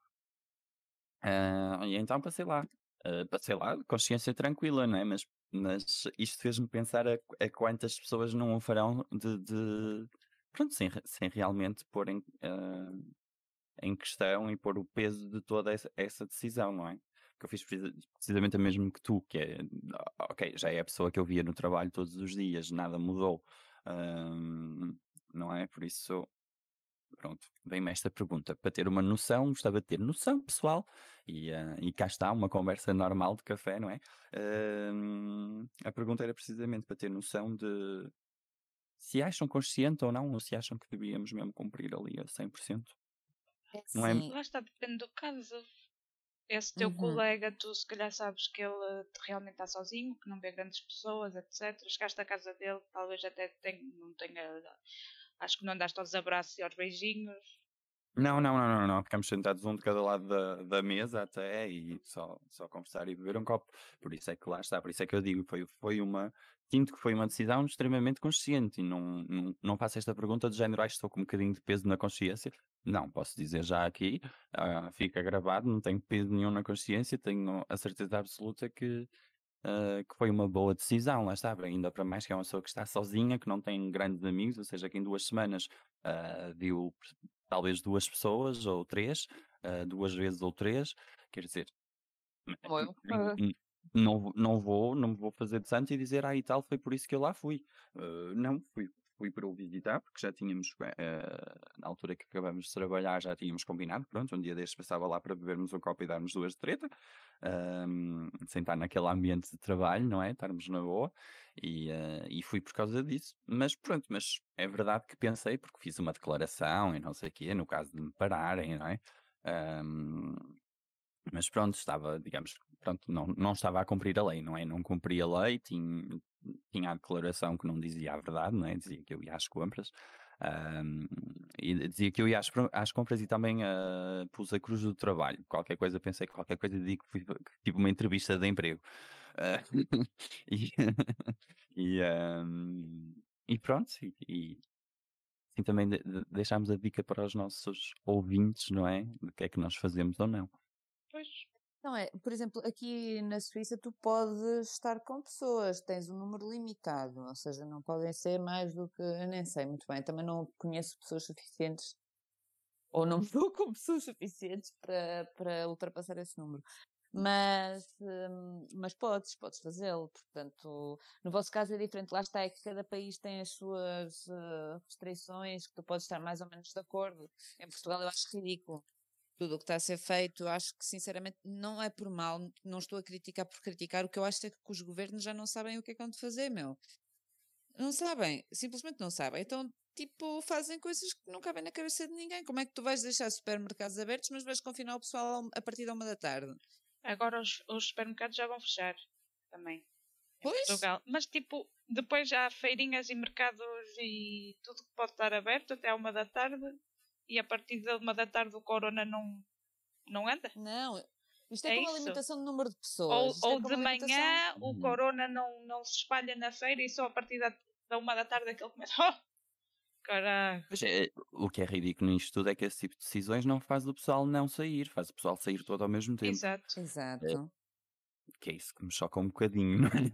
Uh, e então passei lá, uh, passei lá, consciência tranquila, não é? Mas, mas isto fez-me pensar a, a, quantas pessoas não o farão de, de pronto, sem, sem realmente pôr em, uh, em questão e pôr o peso de toda essa, essa decisão, não é? que eu fiz precisamente a mesmo que tu, que é, ok, já é a pessoa que eu via no trabalho todos os dias, nada mudou, um, não é? Por isso, pronto, vem-me esta pergunta. Para ter uma noção, gostava de ter noção pessoal, e, uh, e cá está, uma conversa normal de café, não é? Uh, a pergunta era precisamente para ter noção de se acham consciente ou não, ou se acham que devíamos mesmo cumprir ali a 100%. É, não é? Lá está, depende do caso esse teu uhum. colega, tu se calhar sabes que ele realmente está sozinho, que não vê grandes pessoas, etc. Chegaste à casa dele, talvez até tenha, não tenha. Acho que não andaste aos abraços e aos beijinhos. Não, não, não, não, não. Ficamos sentados um de cada lado da, da mesa até e só, só conversar e beber um copo. Por isso é que lá está, por isso é que eu digo, foi, foi uma. Sinto que foi uma decisão extremamente consciente e não, não, não faço esta pergunta de género, ah, estou com um bocadinho de peso na consciência. Não, posso dizer já aqui, uh, fica gravado, não tenho peso nenhum na consciência, tenho a certeza absoluta que, uh, que foi uma boa decisão, lá está, ainda para mais que é uma pessoa que está sozinha, que não tem grandes amigos, ou seja, que em duas semanas uh, viu talvez duas pessoas ou três, uh, duas vezes ou três, quer dizer, não, não vou, não vou fazer de santo e dizer, ah, e tal, foi por isso que eu lá fui. Não, fui, fui para o visitar, porque já tínhamos, uh, na altura que acabamos de trabalhar, já tínhamos combinado, pronto, um dia destes passava lá para bebermos um copo e darmos duas de treta, sem estar naquele ambiente de trabalho, não é? Estarmos na boa, e, uh, e fui por causa disso. Mas pronto, mas é verdade que pensei, porque fiz uma declaração e não sei o quê, no caso de me pararem, não é? Mas pronto, estava, digamos, pronto, não, não estava a cumprir a lei, não é? Não cumpria a lei, tinha, tinha a declaração que não dizia a verdade, não é? Dizia que eu ia às compras. Um, e dizia que eu ia às, às compras e também uh, pus a cruz do trabalho. Qualquer coisa, pensei que qualquer coisa digo que tive uma entrevista de emprego. Ah, e, e, ahm, e pronto, e, e assim também de- de- deixámos a dica para os nossos ouvintes, não é? Do que é que nós fazemos ou não. Não é, por exemplo, aqui na Suíça tu podes estar com pessoas, tens um número limitado, ou seja, não podem ser mais do que, eu nem sei muito bem, também não conheço pessoas suficientes, ou não vou com pessoas suficientes para, para ultrapassar esse número. Mas, hum, mas podes, podes fazê-lo, portanto, no vosso caso é diferente, lá está, é que cada país tem as suas eh, restrições, que tu podes estar mais ou menos de acordo. Em Portugal eu acho ridículo tudo o que está a ser feito, acho que sinceramente não é por mal, não estou a criticar por criticar, o que eu acho é que os governos já não sabem o que é que hão de fazer, meu. Não sabem, simplesmente não sabem. Então, tipo, fazem coisas que não cabem na cabeça de ninguém. Como é que tu vais deixar supermercados abertos, mas vais confinar o pessoal a partir da uma da tarde? Agora os, os supermercados já vão fechar também. Pois. Portugal. Mas tipo, depois já há feirinhas e mercados e tudo que pode estar aberto até à uma da tarde. E a partir da uma da tarde o corona não, não anda. Não, isto é, É com uma isso. limitação de número de pessoas. Ou, é ou com de uma limitação- manhã o Uhum. corona não, não se espalha na feira e só a partir da, da uma da tarde é que ele começa. Oh, caralho. Mas é, o que é ridículo nisto tudo é que esse tipo de decisões não faz o pessoal não sair, faz o pessoal sair todo ao mesmo tempo. Exato. Exato. Que é isso que me choca um bocadinho, não é?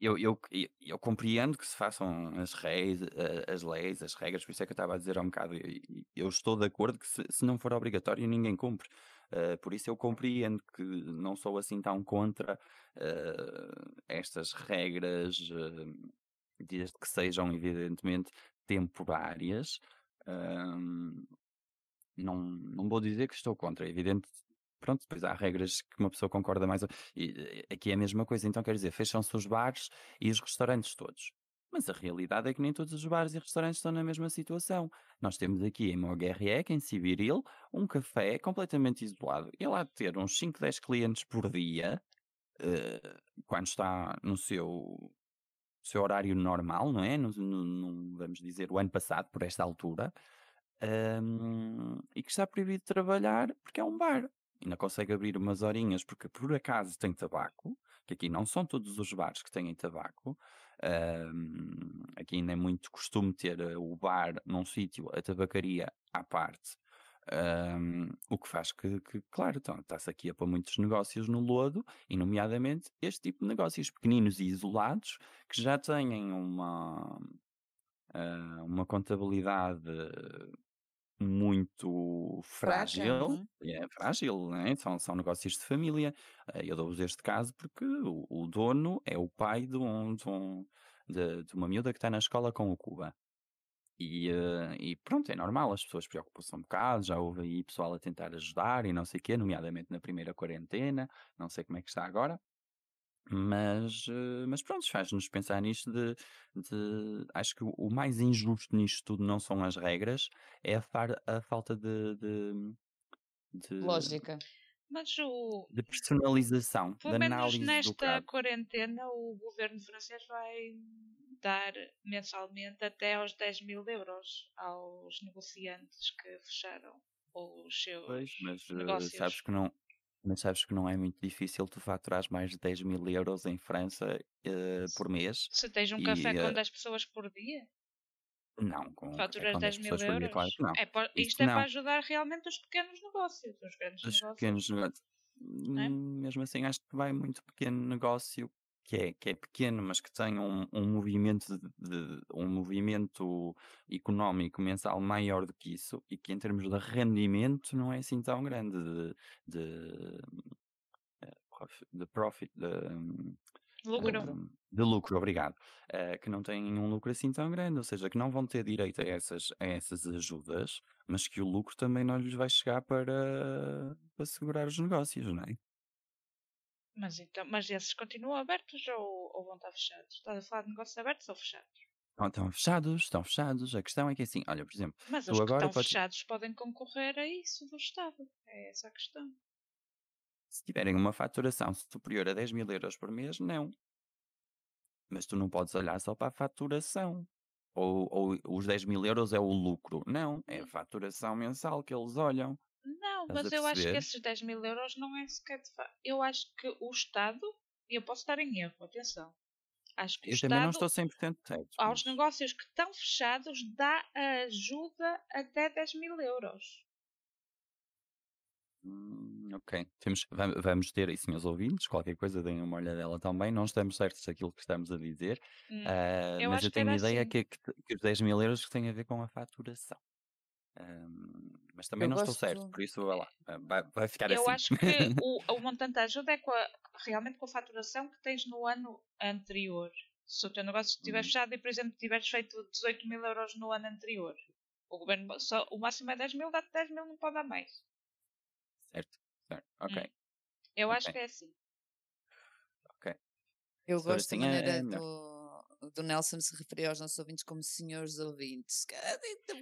Eu, eu, eu, compreendo que se façam as, reis, eh, as leis, as regras, por isso é que eu estava a dizer há um bocado. Eu, eu estou de acordo que se, se não for obrigatório ninguém cumpre. Eh, por isso eu compreendo que não sou assim tão contra eh, estas regras, eh, desde que sejam evidentemente temporárias. Não, não vou dizer que estou contra, é evidente. Pronto, depois há regras que uma pessoa concorda mais. E eh, aqui é a mesma coisa, então quer dizer, fecham-se os bares e os restaurantes todos. Mas a realidade é que nem todos os bares e restaurantes estão na mesma situação. Nós temos aqui em Moguerriec, em Sibiril, um café completamente isolado. Ele há de ter uns 5, 10 clientes por dia, eh, quando está no seu, seu horário normal, não é? No, no- no- vamos dizer, o ano passado, por esta altura, ahm, e que está proibido de trabalhar porque é um bar. Ainda consegue abrir umas horinhas porque por acaso tem tabaco, que aqui não são todos os bares que têm tabaco. ahm, aqui ainda é muito costume ter eh, o bar num sítio, a tabacaria à parte. ahm, o que faz que, que, claro, então, está-se aqui a pôr muitos negócios no lodo, e nomeadamente este tipo de negócios pequeninos e isolados que já têm uma, ah, uma contabilidade muito frágil, uhum. é frágil, né? são, são negócios de família. Ah, Eu dou-vos este caso porque o, o dono é o pai de, um, de, um- de- de uma miúda que está na escola com o Cuba. E, eh, e pronto, é normal, as pessoas preocupam-se um bocado, já houve aí pessoal a tentar ajudar e não sei o quê, nomeadamente na primeira quarentena, não sei como é que está agora. Mas, eh, mas pronto, faz-nos pensar nisto de, de- Acho que o, mais injusto nisto tudo não são as regras, é a, far- a falta de, de, de, Lógica. Mas o, de personalização, pelo de menos análise do nesta quarentena o governo francês vai dar mensalmente até aos 10 mil euros aos negociantes que fecharam os seus Pois, mas eh, negócios. sabes que não. Mas sabes que não é muito difícil tu faturares mais de 10 mil euros em França eh, por mês? Se tens um E, café com eh, 10 pessoas por dia, Não, com, café faturas com 10 10 mil por dia, euros. claro que não. É Isso isto é não. para ajudar realmente os pequenos negócios. Os grandes Os negócios. pequenos negócios. é? Hum, Mesmo assim, acho que vai muito pequeno negócio, que é, que é pequeno, mas que tem um, um movimento de, de- um movimento económico mensal maior do que isso e que em termos de rendimento não é assim tão grande de, de, eh, de profit, de, hum, Lucro. de, de lucro, obrigado, eh, que não têm um lucro assim tão grande, ou seja, que não vão ter direito a essas, a essas ajudas, mas que o lucro também não lhes vai chegar para, para segurar os negócios, não é? Mas, então, mas esses continuam abertos ou, ou vão estar fechados? Estás a falar de negócios abertos ou fechados? Estão fechados, estão fechados. A questão é que assim, olha, por exemplo, Mas os que estão podes- fechados podem concorrer a isso do Estado. É essa a questão. se tiverem uma faturação superior a 10 mil euros por mês, não. Mas tu não podes olhar só para a faturação. Ou, ou os 10 mil euros é o lucro. Não, é a faturação mensal que eles olham. Não, Estás mas eu acho que esses 10 mil euros não é sequer de fa... Eu acho que o Estado eu posso estar em erro, atenção. Acho que o Eu também não Estado, estou 100% certo. aos mas- negócios que estão fechados, dá ajuda até 10 mil euros. Hum, ok. Temos, vam- vamos ter aí, senhores ouvintes, qualquer coisa, deem uma olhadela também. Não estamos certos daquilo que estamos a dizer, Hum, ah, eu mas eu tenho a ideia assim. que, que, que os 10 mil euros que têm a ver com a faturação. Ahm, mas também Eu não estou certo, por isso vai lá. ah, Vai, vai ficar Eu assim. acho que o, o montante da ajuda é com a- realmente com a faturação que tens no ano anterior. Se o teu negócio estiver Uhum. fechado e, por exemplo, tiveres feito 18 mil euros no ano anterior, o governo só, o máximo é 10 mil, dá-te 10 mil, não pode dar mais. Certo, certo. Ok. Hum. Eu acho Ok. que é assim. Eu Se for gosto assim, da é- maneira é do, do Nelson se referir aos nossos ouvintes como senhores ouvintes.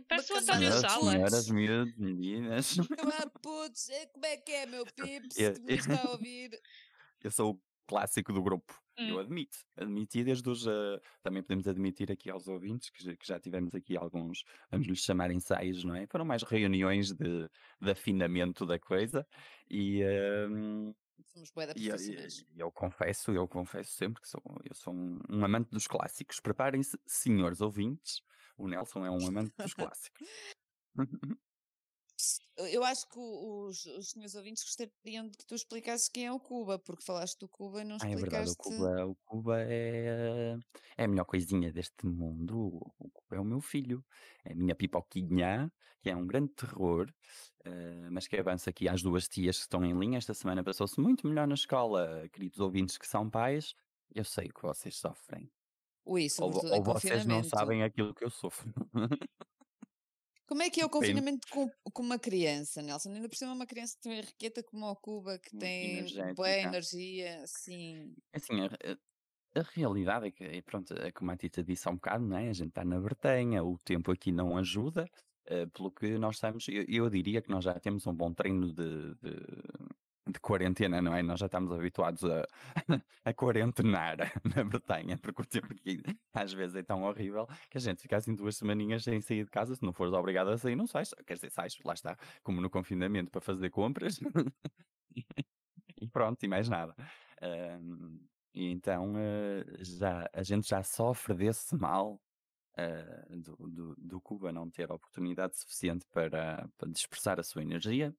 Parece o Uma António Salas. senhoras, miúdos, meninas. Putos, é, como é que é, meu pips? Eu- Que me está a ouvir? Eu sou o clássico do grupo. Eu Hum. admito. Admiti desde os. ah, também podemos admitir aqui aos ouvintes que já, que já tivemos aqui alguns, vamos lhes chamar ensaios, não é? Foram mais reuniões de, de afinamento da coisa. E, ahm, Somos bué da e, eu- profissionais. e eu confesso, eu confesso sempre que sou, eu sou um, um amante dos clássicos. Preparem-se, senhores ouvintes. O Nelson é um amante dos clássicos. Eu acho que os, os senhores ouvintes gostariam de que tu explicasses quem é o Cuba, porque falaste do Cuba e não Ah, é verdade, o explicaste. Cuba, o Cuba é, é a melhor coisinha deste mundo. O Cuba é o meu filho, é a minha pipoquinha, que é um grande terror, eh, mas que avança aqui às duas tias que estão em linha. Esta semana passou-se muito melhor na escola, queridos ouvintes que são pais. Eu sei que vocês sofrem. Ui, Ou, ou vocês não sabem aquilo que eu sofro. Como é que é o confinamento com, com uma criança, Nelson? Ainda por cima uma criança tão enriqueta como o Cuba, que tem boa energia, assim. Assim, a, a- a realidade é que, é, pronto, é como a Tita disse há um bocado, não é? A gente está na Bretanha, o tempo aqui não ajuda, eh, pelo que nós estamos, eu, eu diria que nós já temos um bom treino de, de, de quarentena, não é? Nós já estamos habituados a, a quarentenar na Bretanha, porque o tempo aqui às vezes é tão horrível que a gente fica assim duas semaninhas sem sair de casa, se não fores obrigado a sair, não sais, quer dizer, sais, lá está, como no confinamento para fazer compras, e pronto, e mais nada. Ahm, e então eh, já, a gente já sofre desse mal eh, do, do, do Cuba não ter oportunidade suficiente para, para dispersar a sua energia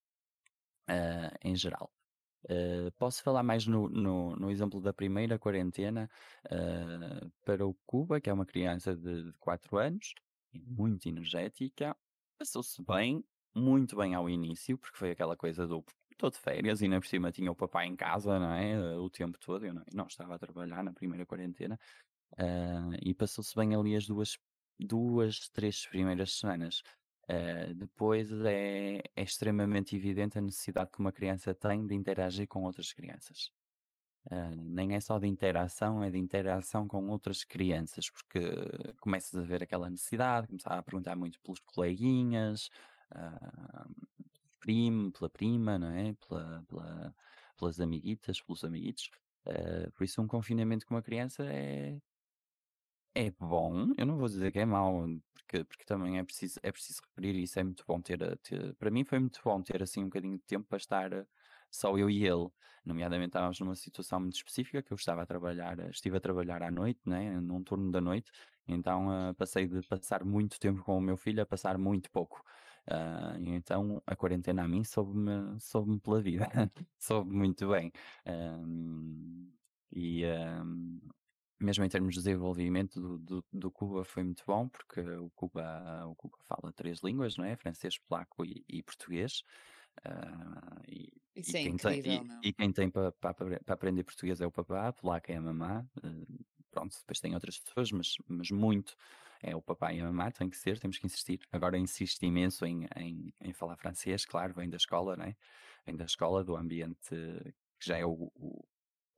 eh, em geral. Eh, posso falar mais no, no, no exemplo da primeira quarentena eh, para o Cuba, que é uma criança de 4 anos, muito energética, passou-se bem, muito bem ao início, porque foi aquela coisa do estou de férias e ainda por cima tinha o papai em casa, não é? Eh, O tempo todo, eu não, não estava a trabalhar na primeira quarentena, ah, e passou-se bem ali as duas, duas, três primeiras semanas. Ah, depois é, é extremamente evidente a necessidade que uma criança tem de interagir com outras crianças. Ah, nem é só de interação, é de interação com outras crianças, porque começas a ver aquela necessidade, começar a perguntar muito pelos coleguinhas, ah, primo, pela prima, não é? Pela, pela- pelas amiguitas, pelos amiguitos. Ah, por isso, um confinamento com uma criança é, é bom. Eu não vou dizer que é mau, porque, porque também é preciso, é preciso referir isso. É muito bom ter, ter- Para mim, foi muito bom ter assim um bocadinho de tempo para estar ah, só eu e ele. Nomeadamente, estávamos numa situação muito específica que eu estava a trabalhar, ah, estive a trabalhar à noite, né? Num turno da noite. Então, ah, passei de passar muito tempo com o meu filho a passar muito pouco. E então a quarentena a mim soube-me soube pela vida, soube muito bem. E ahm, mesmo em termos de desenvolvimento do, do, do Cuba foi muito bom, porque o Cuba, o Cuba fala três línguas, não é? Francês, polaco e, e português. Ah, e, Isso e é quem tem, incrível, e, meu. e quem tem para aprender português é o papá, polaco é a mamá. eh, pronto, depois tem outras pessoas, mas, mas muito é o papai e a mamá, tem que ser, temos que insistir. Agora insisto imenso em, em, em falar francês, claro, vem da escola, né? Vem da escola, do ambiente que já é o, o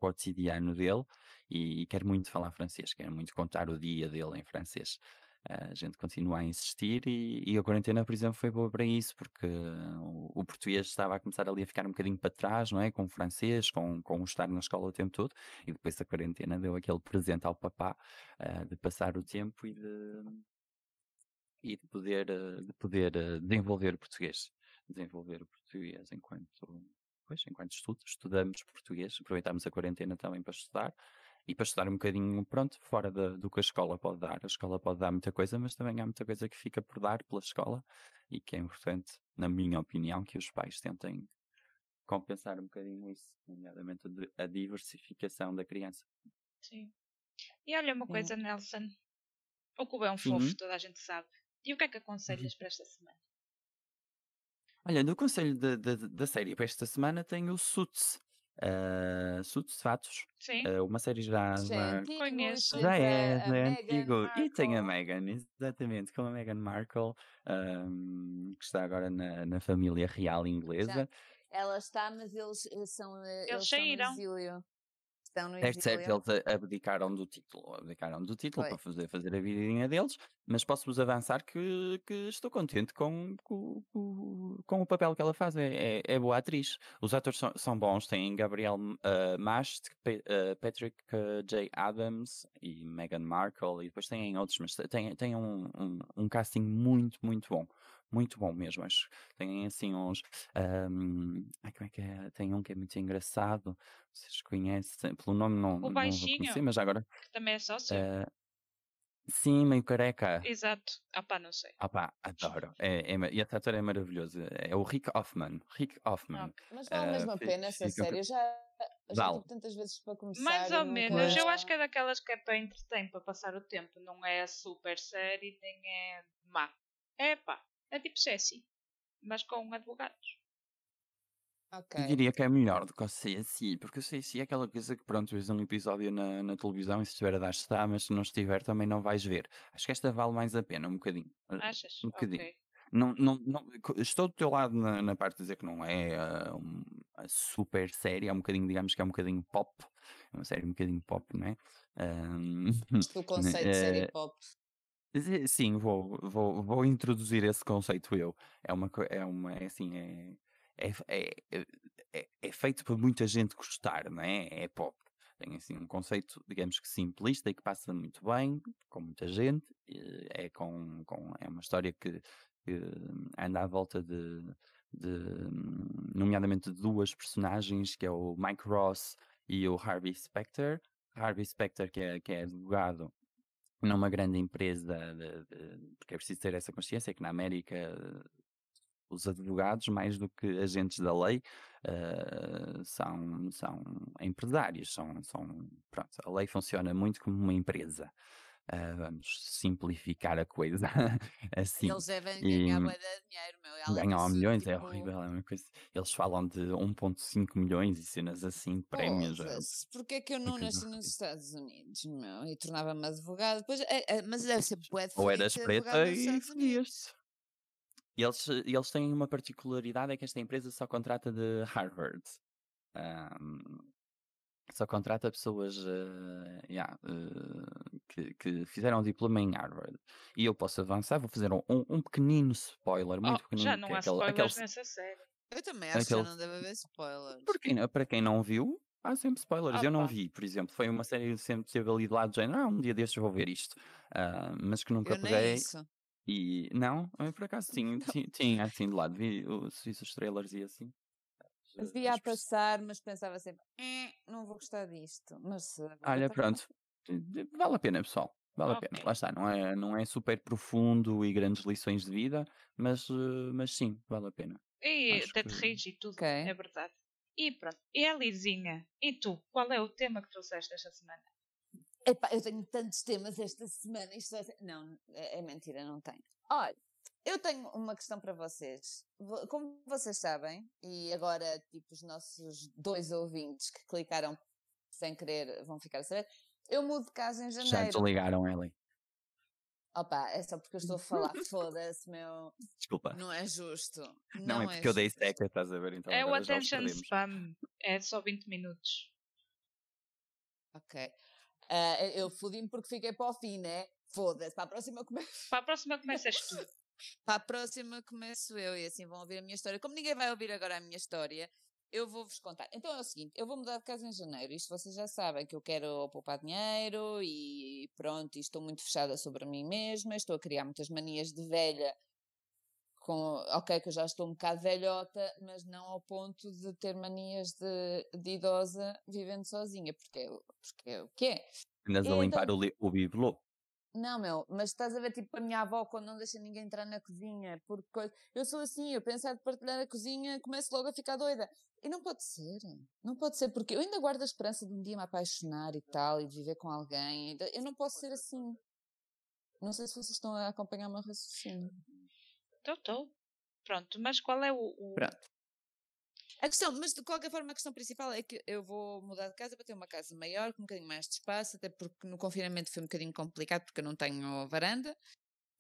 cotidiano dele e, quer muito falar francês, quer muito contar o dia dele em francês. A gente continua a insistir e, e a quarentena, por exemplo, foi boa para isso, porque o, o português estava a começar ali a ficar um bocadinho para trás, não é? Com o francês, com, com o estar na escola o tempo todo, e depois a quarentena deu aquele presente ao papá ah, de passar o tempo e de, e de poder, ah, de poder ah, desenvolver o português. Desenvolver o português enquanto, depois, enquanto estudo, estudamos português, aproveitamos a quarentena também para estudar e para estudar um bocadinho, pronto, fora de, do que a escola pode dar. A escola pode dar muita coisa, mas também há muita coisa que fica por dar pela escola e que é importante, na minha opinião, que os pais tentem compensar um bocadinho isso, nomeadamente a diversificação da criança. Sim. E olha uma coisa, Nelson. O Cubo é um fofo, uhum. toda a gente sabe. E o que é que aconselhas uhum. para esta semana? Olha, no conselho da série para esta semana tem o Suits. Uh, Suits Fatos. Sim. Uh, uma série já. já conheço. Já é, já é antigo. E tem a Meghan, exatamente, com a Meghan Markle, um, que está agora na, na família real inglesa. Já. Ela está, mas eles eh, são. Eles, eles saíram. Estão no É certo, eles abdicaram do título, abdicaram do título para fazer, fazer a vidinha deles, mas posso-vos avançar que, que estou contente com, com, com, o papel que ela faz, é, é, é boa atriz. Os atores são, são bons, tem Gabriel uh, Mast, uh, Patrick uh, J. Adams e Meghan Markle, e depois tem outros, mas tem, tem um, um, um casting muito, muito bom muito bom mesmo. Acho tem assim uns. Um, ai, como é que é? Tem um que é muito engraçado. Vocês conhecem, pelo nome não, o não baixinho, vou conhecer, mas agora. Que também é sócio. Uh, sim, meio careca. Exato. Ah pá, não sei. Ah pá, adoro. É, é, e esse ator é maravilhoso. É o Rick Hoffman. Rick Hoffman. Okay. Mas vale uh, mesmo a pena essa série. Eu já, já tive tantas vezes para começar. Mais ou menos. Eu acho que é daquelas que é para entreter, para passar o tempo. Não é super série, nem é má. É pá, é tipo Ceci, mas com advogados. Okay. Eu diria que é melhor do que o CSI, porque o CSI é aquela coisa que, pronto, vês um episódio na, na televisão e se estiver a dar está, mas se não estiver também não vais ver. Acho que esta vale mais a pena, um bocadinho. Eh, Achas? Um bocadinho. Okay. Não, não, não, estou do teu lado na, na parte de dizer que não é uh, uma super série, é um bocadinho, digamos que é um bocadinho pop, é uma série um bocadinho pop, não é? Um, o conceito de série eh, pop. Sim, vou, vou, vou introduzir esse conceito eu. É uma, é uma, é assim, é, é, é, é, é feito para muita gente gostar, não é? É pop. Tem assim um conceito, digamos que simplista e que passa muito bem com muita gente. É, com, com, é uma história que, que anda à volta de, de, nomeadamente, de duas personagens, que é o Mike Ross e o Harvey Specter. Harvey Specter, que é, que é advogado numa grande empresa, de, de, porque é preciso ter essa consciência que na América os advogados, mais do que agentes da lei, uh, são, são empresários, são, são, pronto, a lei funciona muito como uma empresa. Uh, vamos simplificar a coisa assim. Eles devem ganhar e, dinheiro, meu. Ela ganham milhões, é tipo... é horrível. É uma coisa. Eles falam de 1,5 milhões e cenas assim, prémios. Oh, Porquê é que eu não nasci nos Estados Unidos, meu? E tornava-me advogado. Depois, é, é, mas deve ser poeta. Ou eras preta e e eles, eles têm uma particularidade, é que esta empresa só contrata de Harvard. Um, só contrata pessoas uh, yeah, uh, que, que, fizeram o diploma em Harvard. E eu posso avançar, vou fazer um, um pequenino spoiler, muito oh, pequenino. Já não há aquele, spoilers aquele, nessa série. Eu também acho aquele, que já não deve haver spoilers. Porque, para quem não viu, há sempre spoilers. eu não vi, por exemplo. Foi uma série que sempre teve ali de lado de género, ah, um dia destes vou ver isto. Uh, mas que nunca eu peguei. E não, eu por acaso tinha, tinha, tinha assim de lado, vi os, os trailers e assim. Via a passar, mas pensava sempre, eh, não vou gostar disto. Mas olha, pronto, vale a pena, pessoal. Vale okay. a pena, lá está, não é, não é super profundo e grandes lições de vida, mas, mas sim, vale a pena. E até te rige e tudo, okay. é verdade. E pronto, e a Lizinha, e tu, qual é o tema que trouxeste esta semana? Epá, eu tenho tantos temas esta semana. Isto é... Não, é, é mentira, não tenho. Olha, eu tenho uma questão para vocês. Como vocês sabem, e agora, tipo, os nossos dois ouvintes que clicaram sem querer vão ficar a saber, eu mudo de casa em janeiro. Já desligaram, Ellie. Opa, é só porque eu estou a falar, foda-se, meu. Desculpa. Não é justo. Não, não é porque é eu dei seca, estás a ver? Então é o attention spam. É só 20 minutos. Ok. Uh, eu fodi-me porque fiquei para o fim, né? Foda-se, para a próxima começo. Para a próxima começas tu. para a próxima começo eu e assim vão ouvir a minha história. Como ninguém vai ouvir agora a minha história, eu vou-vos contar. Então é o seguinte, eu vou mudar de casa em janeiro. Isto vocês já sabem que eu quero poupar dinheiro e pronto, e estou muito fechada sobre mim mesma, estou a criar muitas manias de velha com, ok, que eu já estou um bocado velhota, mas não ao ponto de ter manias de, de idosa vivendo sozinha, porque, é porque é o que é. Andas a limpar o, li- o bibelô. Não, meu, mas estás a ver tipo a minha avó quando não deixa ninguém entrar na cozinha, porque eu sou assim, eu pensar de partilhar a cozinha, começo logo a ficar doida. E não pode ser, não pode ser, porque eu ainda guardo a esperança de um dia me apaixonar e tal, e de viver com alguém. Eu não posso ser assim. Não sei se vocês estão a acompanhar o meu raciocínio. Estou, estou. Pronto, mas qual é o. o- Pronto. A questão, mas de qualquer forma, a questão principal é que eu vou mudar de casa para ter uma casa maior, com um bocadinho mais de espaço, até porque no confinamento foi um bocadinho complicado porque eu não tenho varanda.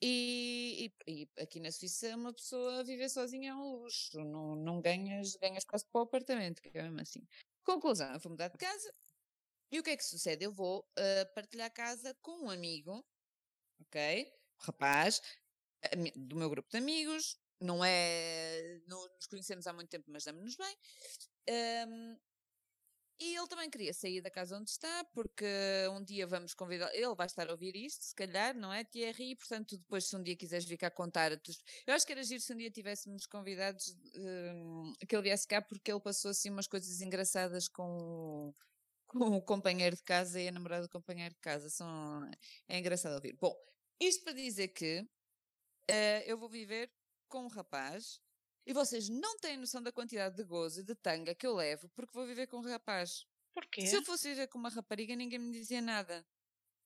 E, e- e aqui na Suíça uma pessoa viver sozinha é um luxo, não, não ganhas, ganhas espaço para o apartamento, que é mesmo assim. Conclusão, eu vou mudar de casa e o que é que sucede? Eu vou ah, partilhar casa com um amigo, ok? Um rapaz, ami- do meu grupo de amigos, não é. Não nos conhecemos há muito tempo, mas damos-nos bem. Ahm, e ele também queria sair da casa onde está, porque um dia vamos convidar. Ele vai estar a ouvir isto, se calhar, não é, Thierry? Portanto, depois, se um dia quiseres vir cá contar. a tus- Eu acho que era giro se um dia tivéssemos convidados hum, que ele viesse cá, porque ele passou assim umas coisas engraçadas com o, com o companheiro de casa e a namorada do companheiro de casa. São, é engraçado ouvir. Bom, isto para dizer que eh, eu vou viver com um rapaz e vocês não têm noção da quantidade de gozo e de tanga que eu levo porque vou viver com um rapaz. Porquê? Se eu fosse viver com uma rapariga, ninguém me dizia nada.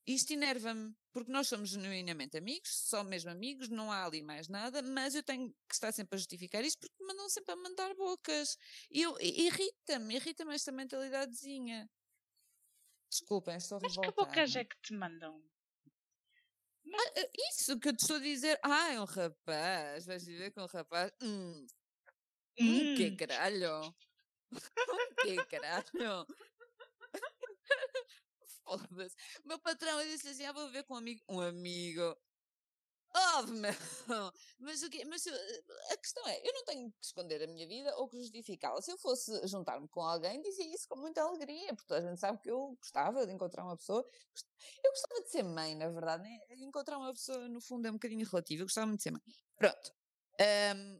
Isto enerva-me, porque nós somos genuinamente amigos, só mesmo amigos, não há ali mais nada, mas eu tenho que estar sempre a justificar isto porque me mandam sempre a mandar bocas. E irrita-me, irrita-me esta mentalidadezinha. Desculpem, estou Mas que revoltada. bocas é que te mandam? Ah, Isso que eu te estou a dizer, ah, é um rapaz, vais viver com um rapaz. Hum, hum, que Hum. caralho! que caralho! Foda-se. Meu patrão disse assim: ah, vou viver com um amigo. Um amigo. Óbvio, meu. Mas, o quê? Mas eu- a questão é: eu não tenho que esconder a minha vida ou que justificá-la. Se eu fosse juntar-me com alguém, dizia isso com muita alegria, porque toda a gente sabe que eu gostava de encontrar uma pessoa. Eu gostava de ser mãe, na verdade. né? Encontrar uma pessoa, no fundo, é um bocadinho relativo. Eu gostava muito de ser mãe. Pronto. Ahm,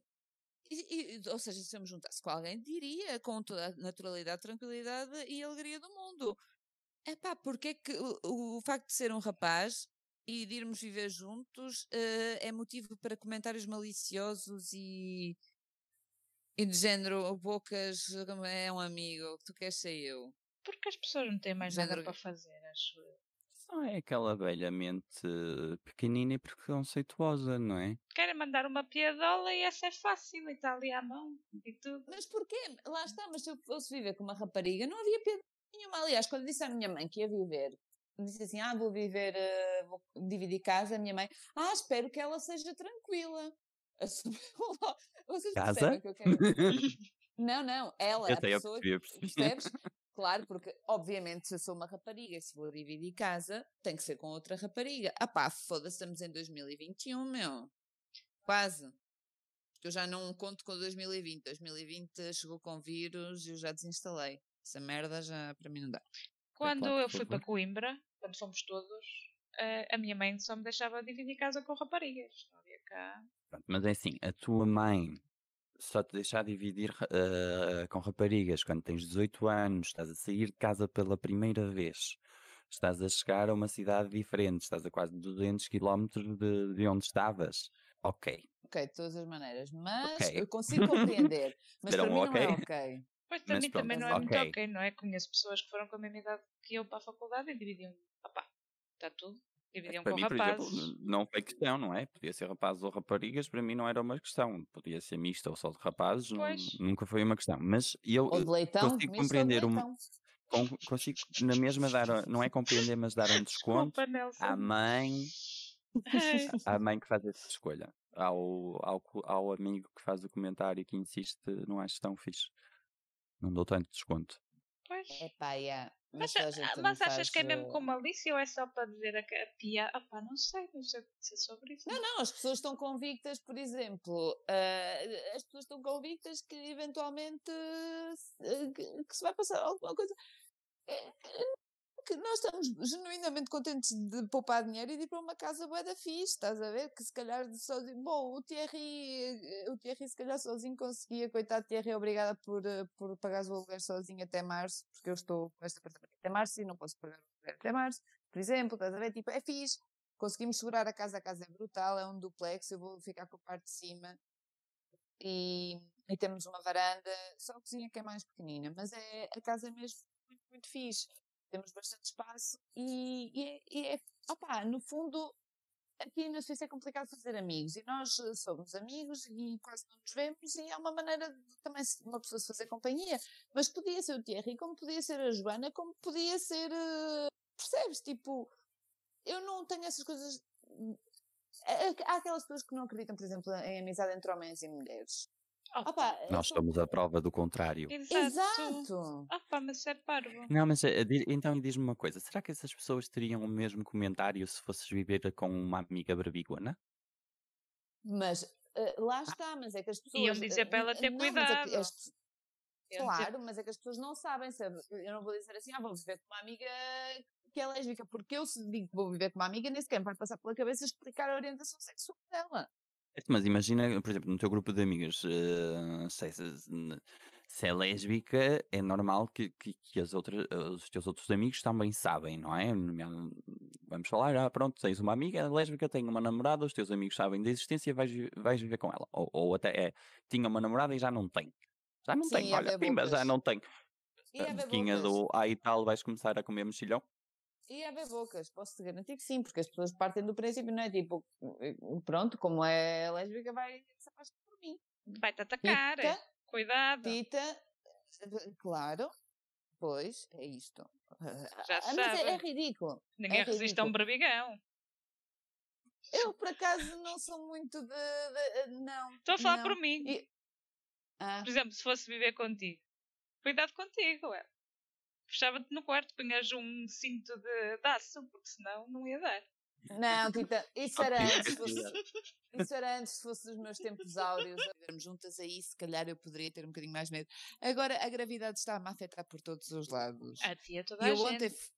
e- e- ou seja, se eu me juntasse com alguém, diria com toda a naturalidade, tranquilidade e alegria do mundo. Epá, porque é que o, o facto de ser um rapaz e de irmos viver juntos eh, é motivo para comentários maliciosos e, e de género, bocas, como é um amigo, tu queres ser eu. Porque as pessoas não têm mais nada para fazer, acho eu. Só é aquela velha mente pequenina e preconceituosa, não é? Querem mandar uma piadola e essa é fácil e está ali à mão e tudo. Mas porquê? Lá está, mas se eu fosse viver com uma rapariga, não havia piada nenhuma. Aliás, quando disse à minha mãe que ia viver, disse assim: Ah, vou viver, eh, vou dividir casa, a minha mãe, ah, espero que ela seja tranquila. Vocês Casa? percebem o que eu quero dizer? Não, não, ela, Eu a pessoa. Percebes? Claro, porque obviamente se eu sou uma rapariga e se vou dividir casa, tem que ser com outra rapariga. Ah pá, foda-se, estamos em 2021, meu. Quase. Eu já não conto com 2020. 2020 chegou com vírus e eu já desinstalei. Essa merda já para mim não dá. Quando claro, por eu fui para. Coimbra, quando fomos todos, eh, a minha mãe só me deixava dividir casa com raparigas. Não havia cá. Pronto, mas é assim, a tua mãe só te deixar dividir eh, com raparigas quando tens 18 anos, estás a sair de casa pela primeira vez, estás a chegar a uma cidade diferente, estás a quase 200 km de, de onde estavas. Ok. Ok, de todas as maneiras. Mas Ok. eu consigo compreender. Mas Era para um mim não é ok. Pois mim pronto, também não é mas muito ok. não é? Conheço pessoas que foram com a mesma idade que eu para a faculdade e dividiam. Opá, está tudo. Dividiam Para com mim, por exemplo, rapazes. não foi questão, não é? Podia ser rapazes ou raparigas, para mim não era uma questão. Podia ser mista ou só de rapazes, Pois. nunca foi uma questão. Mas eu Ou de leitão, consigo compreender uma- consigo na mesma dar, a- não é compreender, mas dar um desconto Desculpa, à mãe à mãe que faz essa escolha. Ao, ao, ao amigo que faz o comentário que insiste, não acho tão fixe. Não dou tanto desconto. pois. Epá, yeah. Mas, Mas, mas achas que é mesmo com malícia ou é só para dizer a, a piada? Opá, não sei, não sei o que dizer sobre isso. Não, não, as pessoas estão convictas, por exemplo, eh, as pessoas estão convictas que eventualmente eh, que, que se vai passar alguma coisa. Eh, Porque nós estamos genuinamente contentes de poupar dinheiro e de ir para uma casa bué da fixe, estás a ver? Que se calhar sozinho. Bom, o Thierry, eh, o Thierry se calhar sozinho conseguia, coitado Thierry, obrigada por, eh, por pagar o aluguer sozinho até março, porque eu estou com este apartamento até março e não posso pagar o aluguer até março, por exemplo, estás a ver? Tipo, é fixe. Conseguimos segurar a casa, a casa é brutal, é um duplex, eu vou ficar com a parte de cima. E, e temos uma varanda, só a cozinha que é mais pequenina, mas é, a casa é mesmo muito, muito fixe temos bastante espaço e, e, é, e é, opa, no fundo, aqui na Suíça é complicado fazer amigos e nós eh, somos amigos e quase não nos vemos e é uma maneira de também uma pessoa se fazer companhia. Mas podia ser o Thierry, como podia ser a Joana, como podia ser, uh, percebes? Tipo, eu não tenho essas coisas. Hum, há aquelas pessoas que não acreditam, por exemplo, em amizade entre homens e mulheres. Opa, Nós somos a prova do contrário. Exato. Exato. Opa, mas é parvo. Não, mas eh, então diz-me uma coisa: será que essas pessoas teriam o mesmo comentário se fosses viver com uma amiga barbiguana? Mas uh, lá está, mas é que as pessoas. Iam dizer para ela ter não, mas é que cuidado. dizer- Claro, mas é que as pessoas não sabem, sabe? Eu não vou dizer assim, ah, vou viver com uma amiga que é lésbica, porque eu se digo que vou viver com uma amiga, nem sequer me vai passar pela cabeça explicar a orientação sexual dela. Mas imagina, por exemplo, no teu grupo de amigas, eh, se, se- se é lésbica, é normal que, que, que as outras, os teus outros amigos também sabem, não é? Vamos falar, ah, pronto, tens uma amiga lésbica, tem uma namorada, os teus amigos sabem da existência, vais, vais viver com ela. Ou, ou até é, tinha uma namorada e já não tem. Já não Sim, tem, a olha, pimba, já não tem. A a ver boquinha bocas. do, ah e tal, vais começar a comer mexilhão. E a bocas, posso te garantir que sim, porque as pessoas partem do princípio, não é? Tipo, pronto, como é lésbica, vai se apaixonar por mim. Vai-te atacar. Tita, Cuidado. Tita, claro, pois, é isto. Já Ah, mas é, é ridículo. Ninguém é resiste a um ridículo. barbigão. Eu, por acaso, não sou muito de. de- não. Estou a falar não. por mim. E- Ah, Por exemplo, se fosse viver contigo. Cuidado contigo, é. Fechava-te no quarto, punhas um cinto de, de aço, porque senão não ia dar. não, Tita, isso era antes. se fosse-. Isso era antes, se fosse dos meus tempos áureos. A vermos juntas aí, se calhar eu poderia ter um bocadinho mais medo. Agora, a gravidade está-me a afetar por todos os lados. A tia toda E a eu gente. ontem. f-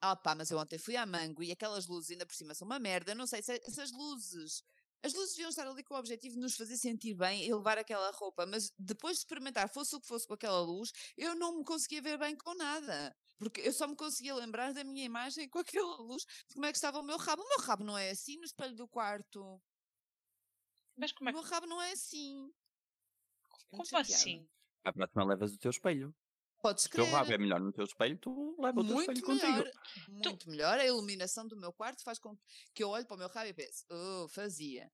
Ah, pá, mas eu ontem fui à Mango e aquelas luzes ainda por cima são uma merda. Eu não sei se essas luzes. As luzes deviam estar ali com o objetivo de nos fazer sentir bem e levar aquela roupa, mas depois de experimentar, fosse o que fosse com aquela luz, eu não me conseguia ver bem com nada. Porque eu só me conseguia lembrar da minha imagem com aquela luz, de como é que estava o meu rabo. O meu rabo não é assim no espelho do quarto. Mas como O é meu que. rabo não é assim. Fiquei muito Como chateada. assim? À próxima levas o teu espelho. Podes O teu rabo é crer. melhor no teu espelho, tu leva o teu Muito espelho melhor, contigo. muito melhor. A iluminação do meu quarto faz com que eu olhe para o meu rabo e pense, oh, fazia.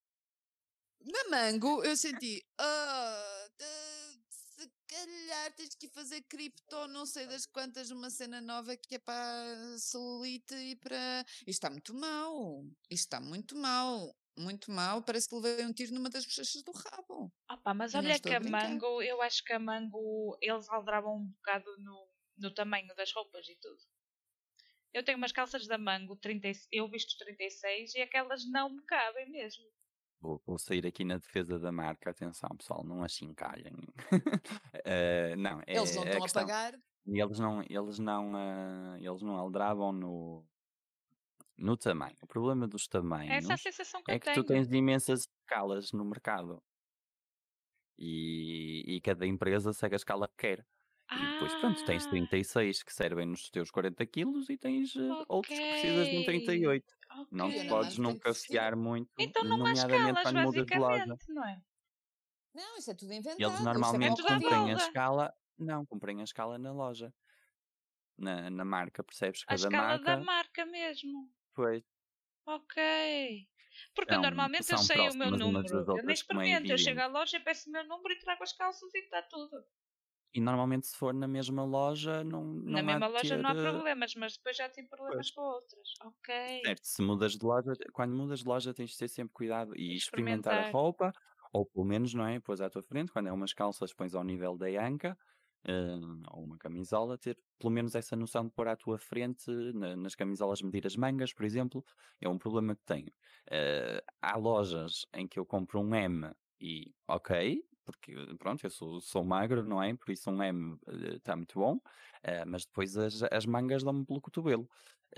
Na Mango, eu senti, ah, de- se calhar tens que fazer cripto, não sei das quantas, uma cena nova que é para celulite e para. Isto está muito mau. Isto está muito mau. Muito mau. Parece que levei um tiro numa das bochechas do rabo. Ah pá, mas olha que a a. Mango, eu acho que a Mango, eles aldravam um bocado no, no tamanho das roupas e tudo. Eu tenho umas calças da Mango, 30, e- eu visto 36 e aquelas não me cabem mesmo. Vou, vou sair aqui na defesa da marca. Atenção, pessoal, não as chincalhem. Eh, não, é, Eles não a estão a questão- pagar. E eles não, eles não, ah, eles não aldravam no, no tamanho. O problema dos tamanhos Essa é a sensação que é que tu tens imensas escalas no mercado. E, e cada empresa segue a escala que quer. E depois, pronto, tens Ah, 36 que servem nos teus 40 quilos e tens eh, outros que precisas de um ok. 38. Não Ok. te não podes nunca 36. fiar muito, Então não há nomeadamente escalas, quando mudas de loja. basicamente, não é? Não, isso é tudo inventado. Eles é normalmente confundido. cumprem a escala, não, cumprem a escala na loja. Na, na marca, percebes? A Cada escala da marca, marca mesmo. Pois, Ok. Porque são, normalmente eu são sei o meu próximas umas número. das Eu nem outras, como é experimento. Eu chego à loja, peço o meu número e trago as calças e está tudo. E normalmente se for na mesma loja, não, Na não há mesma de loja não há eh, problemas, mas depois já tive problemas com outras. Ok. Certo, se mudas de loja, quando mudas de loja tens de ter sempre cuidado e experimentar a Experimentar. roupa, ou pelo menos, não é? Pôs à tua frente, quando é umas calças, pões ao nível da anca, eh, ou uma camisola, ter pelo menos essa noção de pôr à tua frente, na- nas camisolas medir as mangas, por exemplo, é um problema que tenho. Eh, há lojas em que eu compro um M e, ok, porque pronto, eu sou, sou magro, não é? Por isso um M está muito bom, uh, mas depois as, as mangas dão-me pelo cotovelo.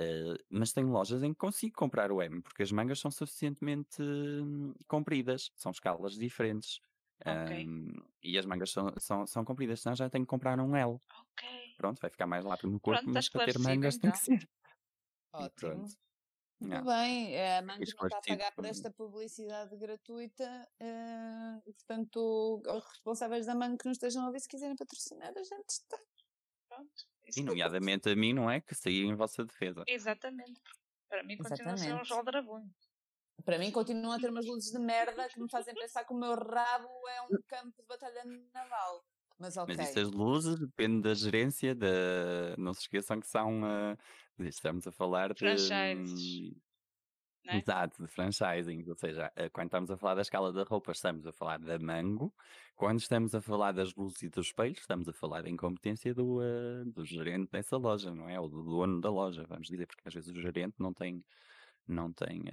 Uh, mas tenho lojas em que consigo comprar o M, porque as mangas são suficientemente hum, compridas, são escalas diferentes. Ok. Um, e as mangas são, são, são compridas, senão já tenho que comprar um L. Pronto, vai ficar mais lápis no corpo, Pronto, está mas para ter mangas tem que então. ser. E Ótimo. Muito bem, eh, a Mango não está a pagar por esta publicidade gratuita e, portanto, os responsáveis da Mango que nos estejam a ouvir, se quiserem patrocinar, a gente está. Pronto. E Isso- nomeadamente a mim, não é? Que saí em vossa defesa. Exatamente. Para mim continua a ser um Exatamente. Para mim, continuam a ter umas luzes de merda que me fazem pensar que o meu rabo é um campo de batalha naval. Mas ok. Mas luzes depende da gerência, da... não se esqueçam que são. ah, Estamos a falar de. Franchises. Não é? Exato, de franchising, ou seja, eh, quando estamos a falar da escala da roupa, estamos a falar da Mango, quando estamos a falar das luzes e dos espelhos, estamos a falar da incompetência do, eh, do gerente dessa loja, não é? Ou do dono da loja, vamos dizer, porque às vezes o gerente não tem. Não tem.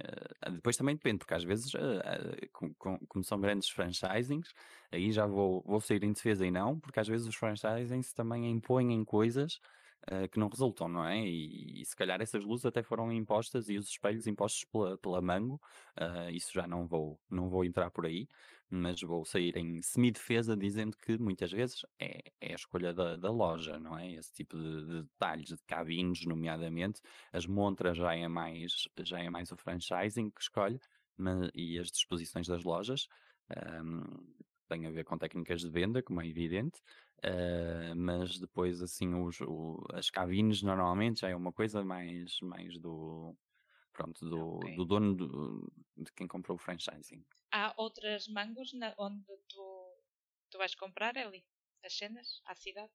eh, depois também depende, porque às vezes, eh, com- com- como são grandes franchisings, aí já vou, vou sair em defesa e não, porque às vezes os franchisings também impõem coisas eh, que não resultam, não é? E, e se calhar essas luzes até foram impostas e os espelhos impostos pela, pela Mango, eh, isso já não vou, não vou entrar por aí, mas vou sair em semi-defesa dizendo que muitas vezes é, é a escolha da, da loja, não é? Esse tipo de, de detalhes, de cabines, nomeadamente, as montras já é mais, já é mais o franchising que escolhe, mas, e as disposições das lojas. ehm, tem a ver com técnicas de venda, como é evidente, Uh, mas depois assim os, o- as cabines normalmente já é uma coisa mais, mais do pronto do, Ok. do dono do- de quem comprou o franchising. Há outras mangos na, onde tu, tu vais comprar, Eli? As cenas? À cidade?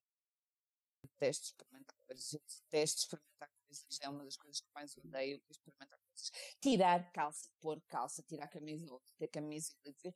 Detesto experimentar coisas. Detesto experimentar coisas. É uma das coisas que mais odeio. que Experimentar coisas. Tirar calça, pôr calça, tirar camisola, ter camisola e dizer.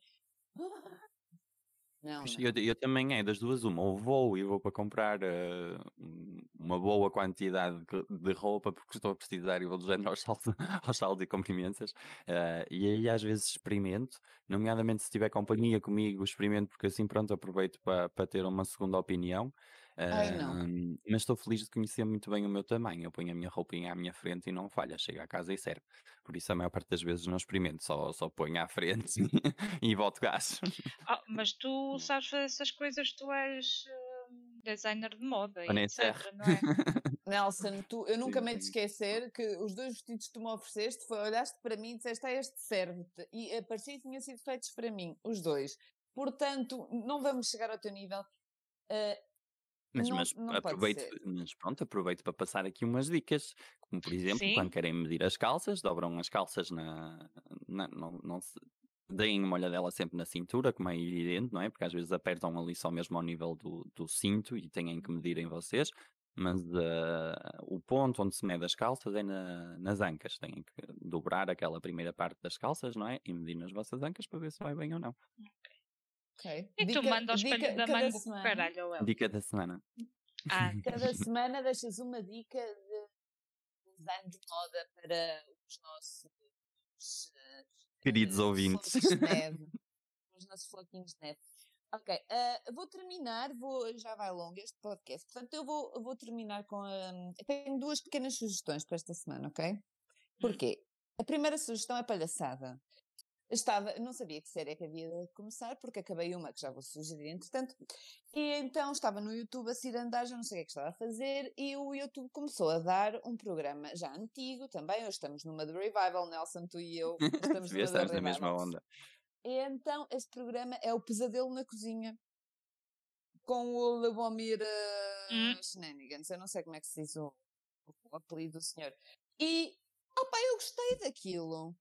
Não, não. Eu, eu também é das duas uma, ou vou e vou para comprar uh, um- uma boa quantidade de, roupa porque estou a precisar e vou do género aos saltos, aos e cumprimentos uh, e aí às vezes experimento, nomeadamente se tiver companhia comigo, experimento porque assim pronto aproveito para, para ter uma segunda opinião. Ai, não. Uh, mas estou feliz de conhecer muito bem o meu tamanho. Eu ponho a minha roupinha à minha frente e não falha, chega a casa e serve. Por isso a maior parte das vezes não experimento, só, só ponho à frente e boto gás. Ah, mas tu sabes fazer essas coisas, tu és hum, designer de moda Vanessa etc, R. não é? Nelson, tu, eu nunca Sim, me de esquecer que os dois vestidos que tu me ofereceste foi olhaste para mim e disseste, ah, este serve-te. E a parecia que tinham sido feitos para mim, os dois. Portanto, não vamos chegar ao teu nível. Ah, Mas, Não- mas não aproveito, mas pronto, aproveito para passar aqui umas dicas. Como por exemplo, Sim. quando querem medir as calças, dobram as calças na. na- não, não se. Deem uma olhadela sempre na cintura, como é evidente, não é? Porque às vezes apertam ali só mesmo ao nível do, do cinto e têm que medirem vocês. Mas ah, o ponto onde se mede as calças é na- nas ancas. Têm que dobrar aquela primeira parte das calças, não é? E medir nas vossas ancas para ver se vai bem ou não. Ok. E tu Dica- manda ao espelho dica da cada mango, semana. caralho, Eli. Dica da semana. Ah, Cada semana deixas uma dica de design de moda para os nossos eh, Queridos eh, ouvintes. os nossos floquinhos de neve. Ok, eh, vou terminar, vou, já vai longo este podcast, portanto eu vou, eu vou terminar com a. eu tenho duas pequenas sugestões para esta semana, ok? Porquê? A primeira sugestão é palhaçada. Estava, não sabia que série é que havia de começar, porque acabei uma que já vou sugerir entretanto, e então estava no YouTube a cirandar, já não sei o que é que estava a fazer, e o YouTube começou a dar um programa já antigo também, hoje estamos numa de revival, Nelson, tu e eu estamos Se vê, numa de estamos na mesma onda. E então, este programa é o Pesadelo na Cozinha. Com o Lubomir uh, Hum. Shenanigans. Eu não sei como é que se diz o, o apelido do senhor. E, opá, eu gostei daquilo.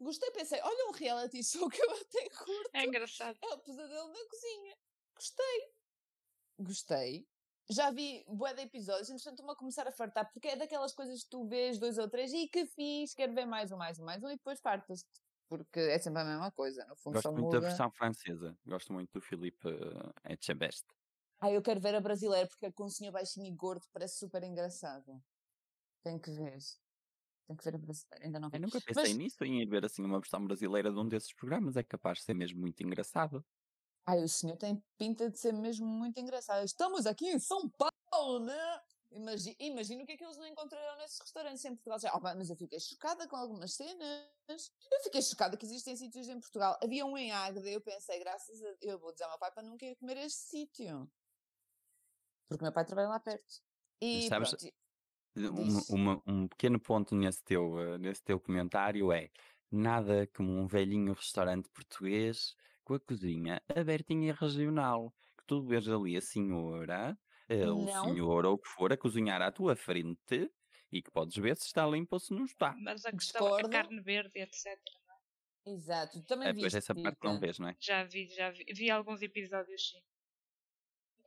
Gostei, pensei, olha um reality show que eu até curto. é engraçado. É o Pesadelo na Cozinha. Gostei. Gostei. Já vi bué de episódios, entretanto estou-me a começar a fartar, porque é daquelas coisas que tu vês dois ou três e que fiz, quero ver mais um, mais um, mais um, e depois fartas-te. Porque é sempre a mesma coisa, no fundo Gosto muito da versão francesa. Gosto muito do Philippe uh, Etchebest. Ah, eu quero ver a brasileira, porque é com um senhor baixinho e gordo, parece super engraçado. Tenho que ver. Tenho que ver a brasileira, ainda não vi. Eu nunca pensei Mas- nisso, em ir ver assim uma versão brasileira de um desses programas. É capaz de ser mesmo muito engraçado. Ai, o senhor tem pinta de ser mesmo muito engraçado. Estamos aqui em São Paulo, né? Imagina, imagina o que é que eles não encontrarão nesses restaurantes em Portugal. Já, oh, mas eu fiquei chocada com algumas cenas. Eu fiquei chocada que existem sítios em Portugal. Havia um em Águeda, eu pensei, graças a eu vou dizer ao meu pai para nunca ir comer este sítio. Porque meu pai trabalha lá perto. E Sabes, pronto, um, uma- um pequeno ponto nesse teu, eh, nesse teu comentário é nada como um velhinho restaurante português com a cozinha abertinha e regional. Que tu vês ali a senhora, eh, o senhor ou o que for, a cozinhar à tua frente e que podes ver se está limpo ou se não está. Mas a questão é a Discordo. carne verde, etc. Exato. Também Eh, Depois viste, essa parte não vês, não é? Já vi, já vi, vi alguns episódios, sim.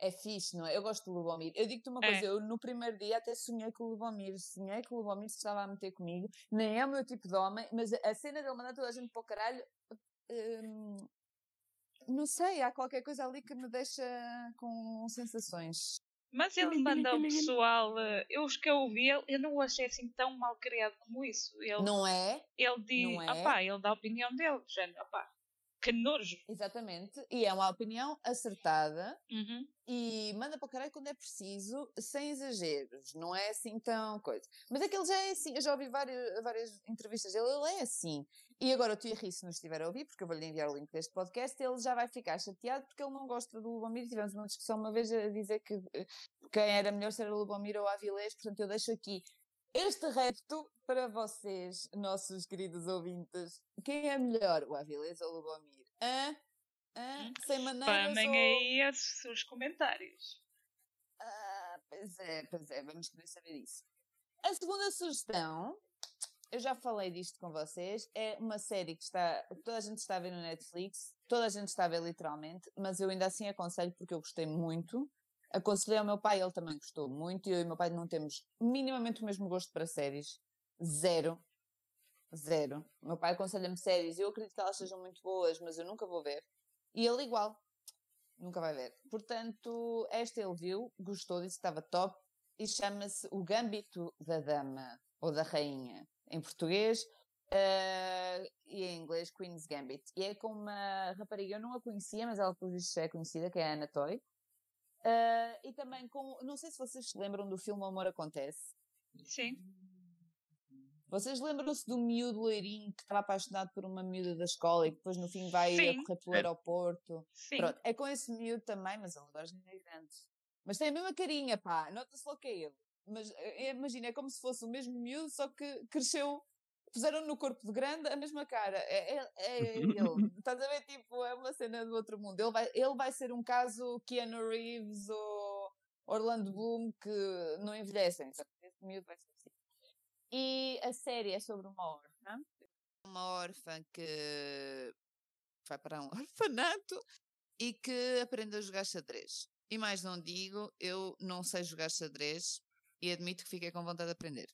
É fixe, não é? Eu gosto do Lubomir. Eu digo-te uma É. coisa, eu no primeiro dia até sonhei com o Lubomir. Sonhei que o Lubomir se estava a meter comigo. Nem é o meu tipo de homem, mas a cena dele mandar toda a gente para o caralho. hum, não sei, há qualquer coisa ali que me deixa com sensações. Mas ele manda o pessoal, eh, eu os que eu ouvi, ele- eu não o achei assim tão mal criado como isso. Ele, Não é? ele diz, não é? opá, ele dá a opinião dele, já, opá, que nojo. Exatamente. E é uma opinião acertada Uhum. e manda para o caralho quando é preciso, sem exageros. Não é assim tão coisa. Mas é que ele já é assim. Eu já ouvi várias, várias entrevistas dele, ele é assim. E agora o tio Henrique, se nos estiver a ouvir, porque eu vou-lhe enviar o link deste podcast, ele já vai ficar chateado porque ele não gosta do Lubomir. Tivemos uma discussão uma vez a dizer que eh, quem era melhor ser o Lubomir ou a Avilés, portanto eu deixo aqui este repto para vocês, nossos queridos ouvintes. Quem é melhor, o Avilés ou o Lubomir? Hã? Hã? Sem maneiras Spamem ou... aí os, os comentários. Ah, pois é, pois é, vamos querer saber isso. A segunda sugestão, eu já falei disto com vocês, é uma série que está, toda a gente está a ver no Netflix, toda a gente está a ver literalmente, mas eu ainda assim aconselho porque eu gostei muito. Aconselhei ao meu pai, ele também gostou muito, e eu e meu pai não temos minimamente o mesmo gosto para séries. Zero. Zero. Meu pai aconselha-me séries, eu acredito que elas sejam muito boas, mas eu nunca vou ver. E ele igual. Nunca vai ver. Portanto, esta ele viu, gostou, disse que estava top e chama-se O Gambito da Dama ou da Rainha em português eh, e em inglês Queen's Gambit. E é com uma rapariga, eu não a conhecia, mas ela por isso é conhecida, que é a Ana Toy. Eh, e também com, não sei se vocês se lembram do filme Amor Acontece. Sim. Vocês lembram-se do miúdo loirinho que estava apaixonado por uma miúda da escola e que depois no fim vai a Sim. correr pelo É. aeroporto? Sim. Pronto, é com esse miúdo também, mas ele agora já é grande. Mas tem a mesma carinha, pá, nota-se logo que é ele. Mas eh, imagina, é como se fosse o mesmo miúdo, só que cresceu, puseram no corpo de grande a mesma cara. É, é, é ele. Estás a ver, tipo, é uma cena do outro mundo. Ele vai, ele vai ser um caso Keanu Reeves ou Orlando Bloom que não envelhecem. Esse miúdo vai ser assim. E a série é sobre uma órfã. Uma órfã que vai para um orfanato e que aprende a jogar xadrez. E mais não digo, eu não sei jogar xadrez e admito que fiquei com vontade de aprender.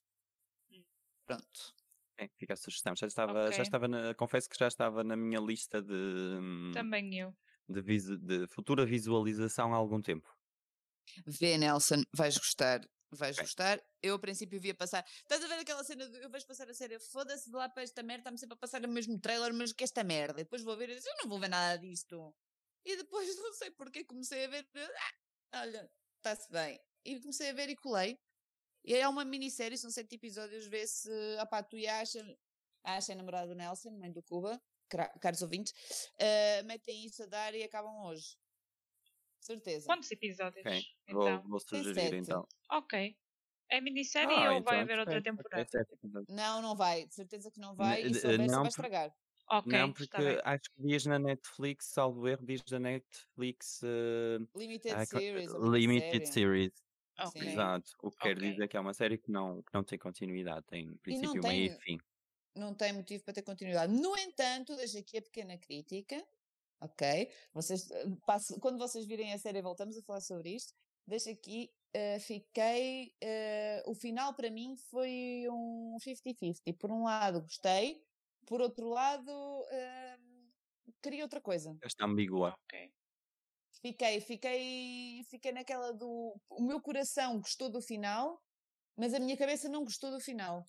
Hum. Pronto. É, fica a sugestão. Já estava, Ok. já estava na- confesso que já estava na minha lista de, Também eu. de, visu- de futura visualização há algum tempo. Vê, Nelson, vais gostar. Vais gostar. Eu, a princípio, via passar. Estás a ver aquela cena de eu vejo passar a série, foda-se de lá para esta merda, está-me sempre a passar o mesmo trailer, mas que esta merda. E depois vou ver e disse, eu não vou ver nada disto. E depois, não sei porquê, comecei a ver. Ah, olha, está-se bem. E comecei a ver e colei. E é uma minissérie, são sete episódios, vê se. Opá, tu e a Asha. A Asha é namorada do Nelson, mãe do Cuba, caros ouvintes, ah, metem isso a dar e acabam hoje. Certeza. Quantos episódios? Ok, Vou, Então, vou Tem sugerir sete. então. ok. É minissérie Ah, ou então vai haver outra temporada? Não, não vai. De certeza que não vai. E se eh, houver, não, vai estragar. Ok, Não, porque acho que dias na Netflix, salvo erro, dias da Netflix eh, Limited co- Series. Limited. Series. Ok. Sim. Exato. O que quer Ok. dizer que é uma série que não, que não tem continuidade, tem princípio, tem- meio e fim. Não tem motivo para ter continuidade. No entanto, deixo aqui a pequena crítica. Ok? Vocês, eh, passo- quando vocês virem a série, voltamos a falar sobre isto. Deixo aqui. eh, fiquei. eh, o final para mim foi um 50-50. Por um lado, gostei. Por outro lado, eh, queria outra coisa. Esta ambígua. Ok. Fiquei, fiquei, fiquei naquela do. O meu coração gostou do final, mas a minha cabeça não gostou do final.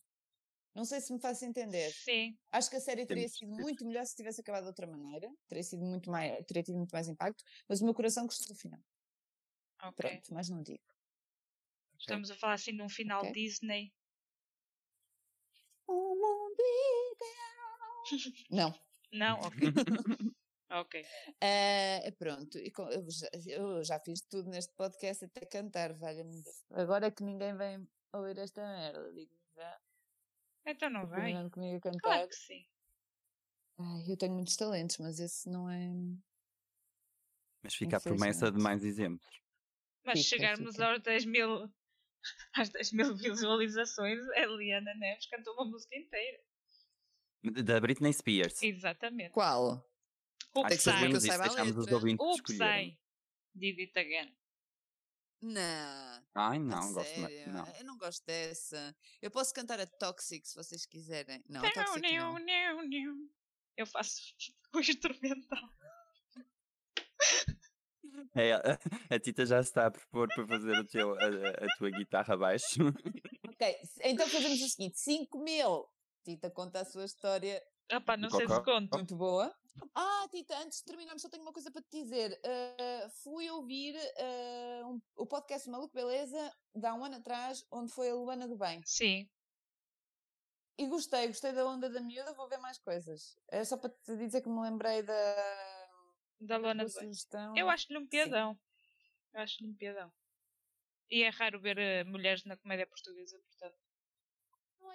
Não sei se me faço entender. Sim. Acho que a série teria sido muito melhor se tivesse acabado de outra maneira. Teria sido muito mais, teria tido muito mais impacto, mas o meu coração gostou do final. Ok. Pronto, mais não digo. Estamos a falar assim num final Ok. Disney. O mundo ideal. Não. Não, ok. ok. Eh, pronto, e com- eu, já, eu já fiz tudo neste podcast até cantar, valha-me. Agora é que ninguém vem ouvir esta merda, digo já. Então não vai. Combinando comigo a cantar. Claro que sim. Ai, eu tenho muitos talentos, mas esse não é. Mas fica a promessa de mais exemplos. Mas Fica, chegarmos fica. aos 10 mil, às 10 mil visualizações, a Eliana Neves cantou uma música inteira. Da Britney Spears. Exatamente. Qual? O Acho que fazemos isso, saiba a deixamos os letra. ouvintes O escolherem. Did it again. Não. Ai, não, gosto mais. Não. Eu não gosto dessa. Eu posso cantar a Toxic se vocês quiserem. Não, Não, Toxic não, não. não, não. Eu faço o instrumental. É, a, a Tita já se está a propor para fazer o teu, a, a- tua guitarra abaixo. Ok, então fazemos o seguinte: 5 mil. Tita conta a sua história Opa, não sei se conto. muito boa. Ah, Tita, antes de terminarmos, só tenho uma coisa para te dizer. Ah, fui ouvir ah, um- o podcast Maluco Beleza de há um ano atrás, onde foi a Luana do Bem. Sim. E gostei, gostei da onda da miúda, vou ver mais coisas. É só para te dizer que me lembrei da, Da Lona da do Bem. Eu acho-lhe um piadão. Eu acho-lhe um piadão. E é raro ver eh, mulheres na comédia portuguesa, portanto.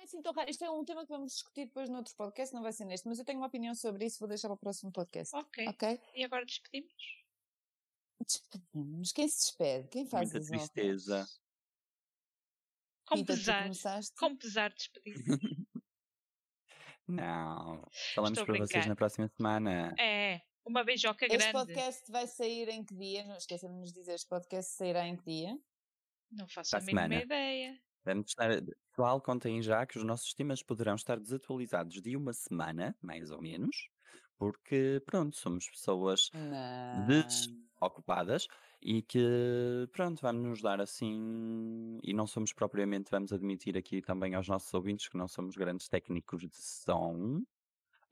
Não é assim tão raro. Isto é um tema que vamos discutir depois noutro podcast, não vai ser neste, mas eu tenho uma opinião sobre isso, vou deixar para o próximo podcast. Ok. Ok? E agora despedimos? Despedimos. Quem se despede? Quem faz Muita tristeza. Com Rita, pesar. Com pesar despedir. Não. Falamos Estou para vocês brincar. na próxima semana. É, uma beijoca Este grande. podcast vai sair em que dia? Não esqueçam de nos dizer, este podcast sairá em que dia? Não faço Para a mínima ideia. Vamos estar, pessoal, contem já que os nossos temas poderão estar desatualizados de uma semana, mais ou menos, porque, pronto, somos pessoas Não. desocupadas e que, pronto, vamos nos dar assim. E não somos propriamente, vamos admitir aqui também aos nossos ouvintes que não somos grandes técnicos de som.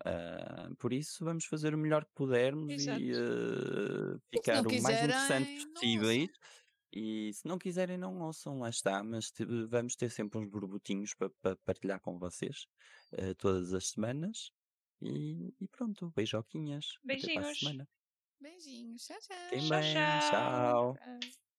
ah, por isso, vamos fazer o melhor que pudermos Exato. e ah, se ficar o mais interessantes não possíveis. E se não quiserem, não ouçam, lá está. Mas te- vamos ter sempre uns borbotinhos para partilhar com vocês ah, todas as semanas. E, e pronto, beijoquinhas. Até para a Beijinhos. semana. Beijinhos. Tchau, tchau. Fiquem Tchau, bem. tchau. Tchau. Tchau.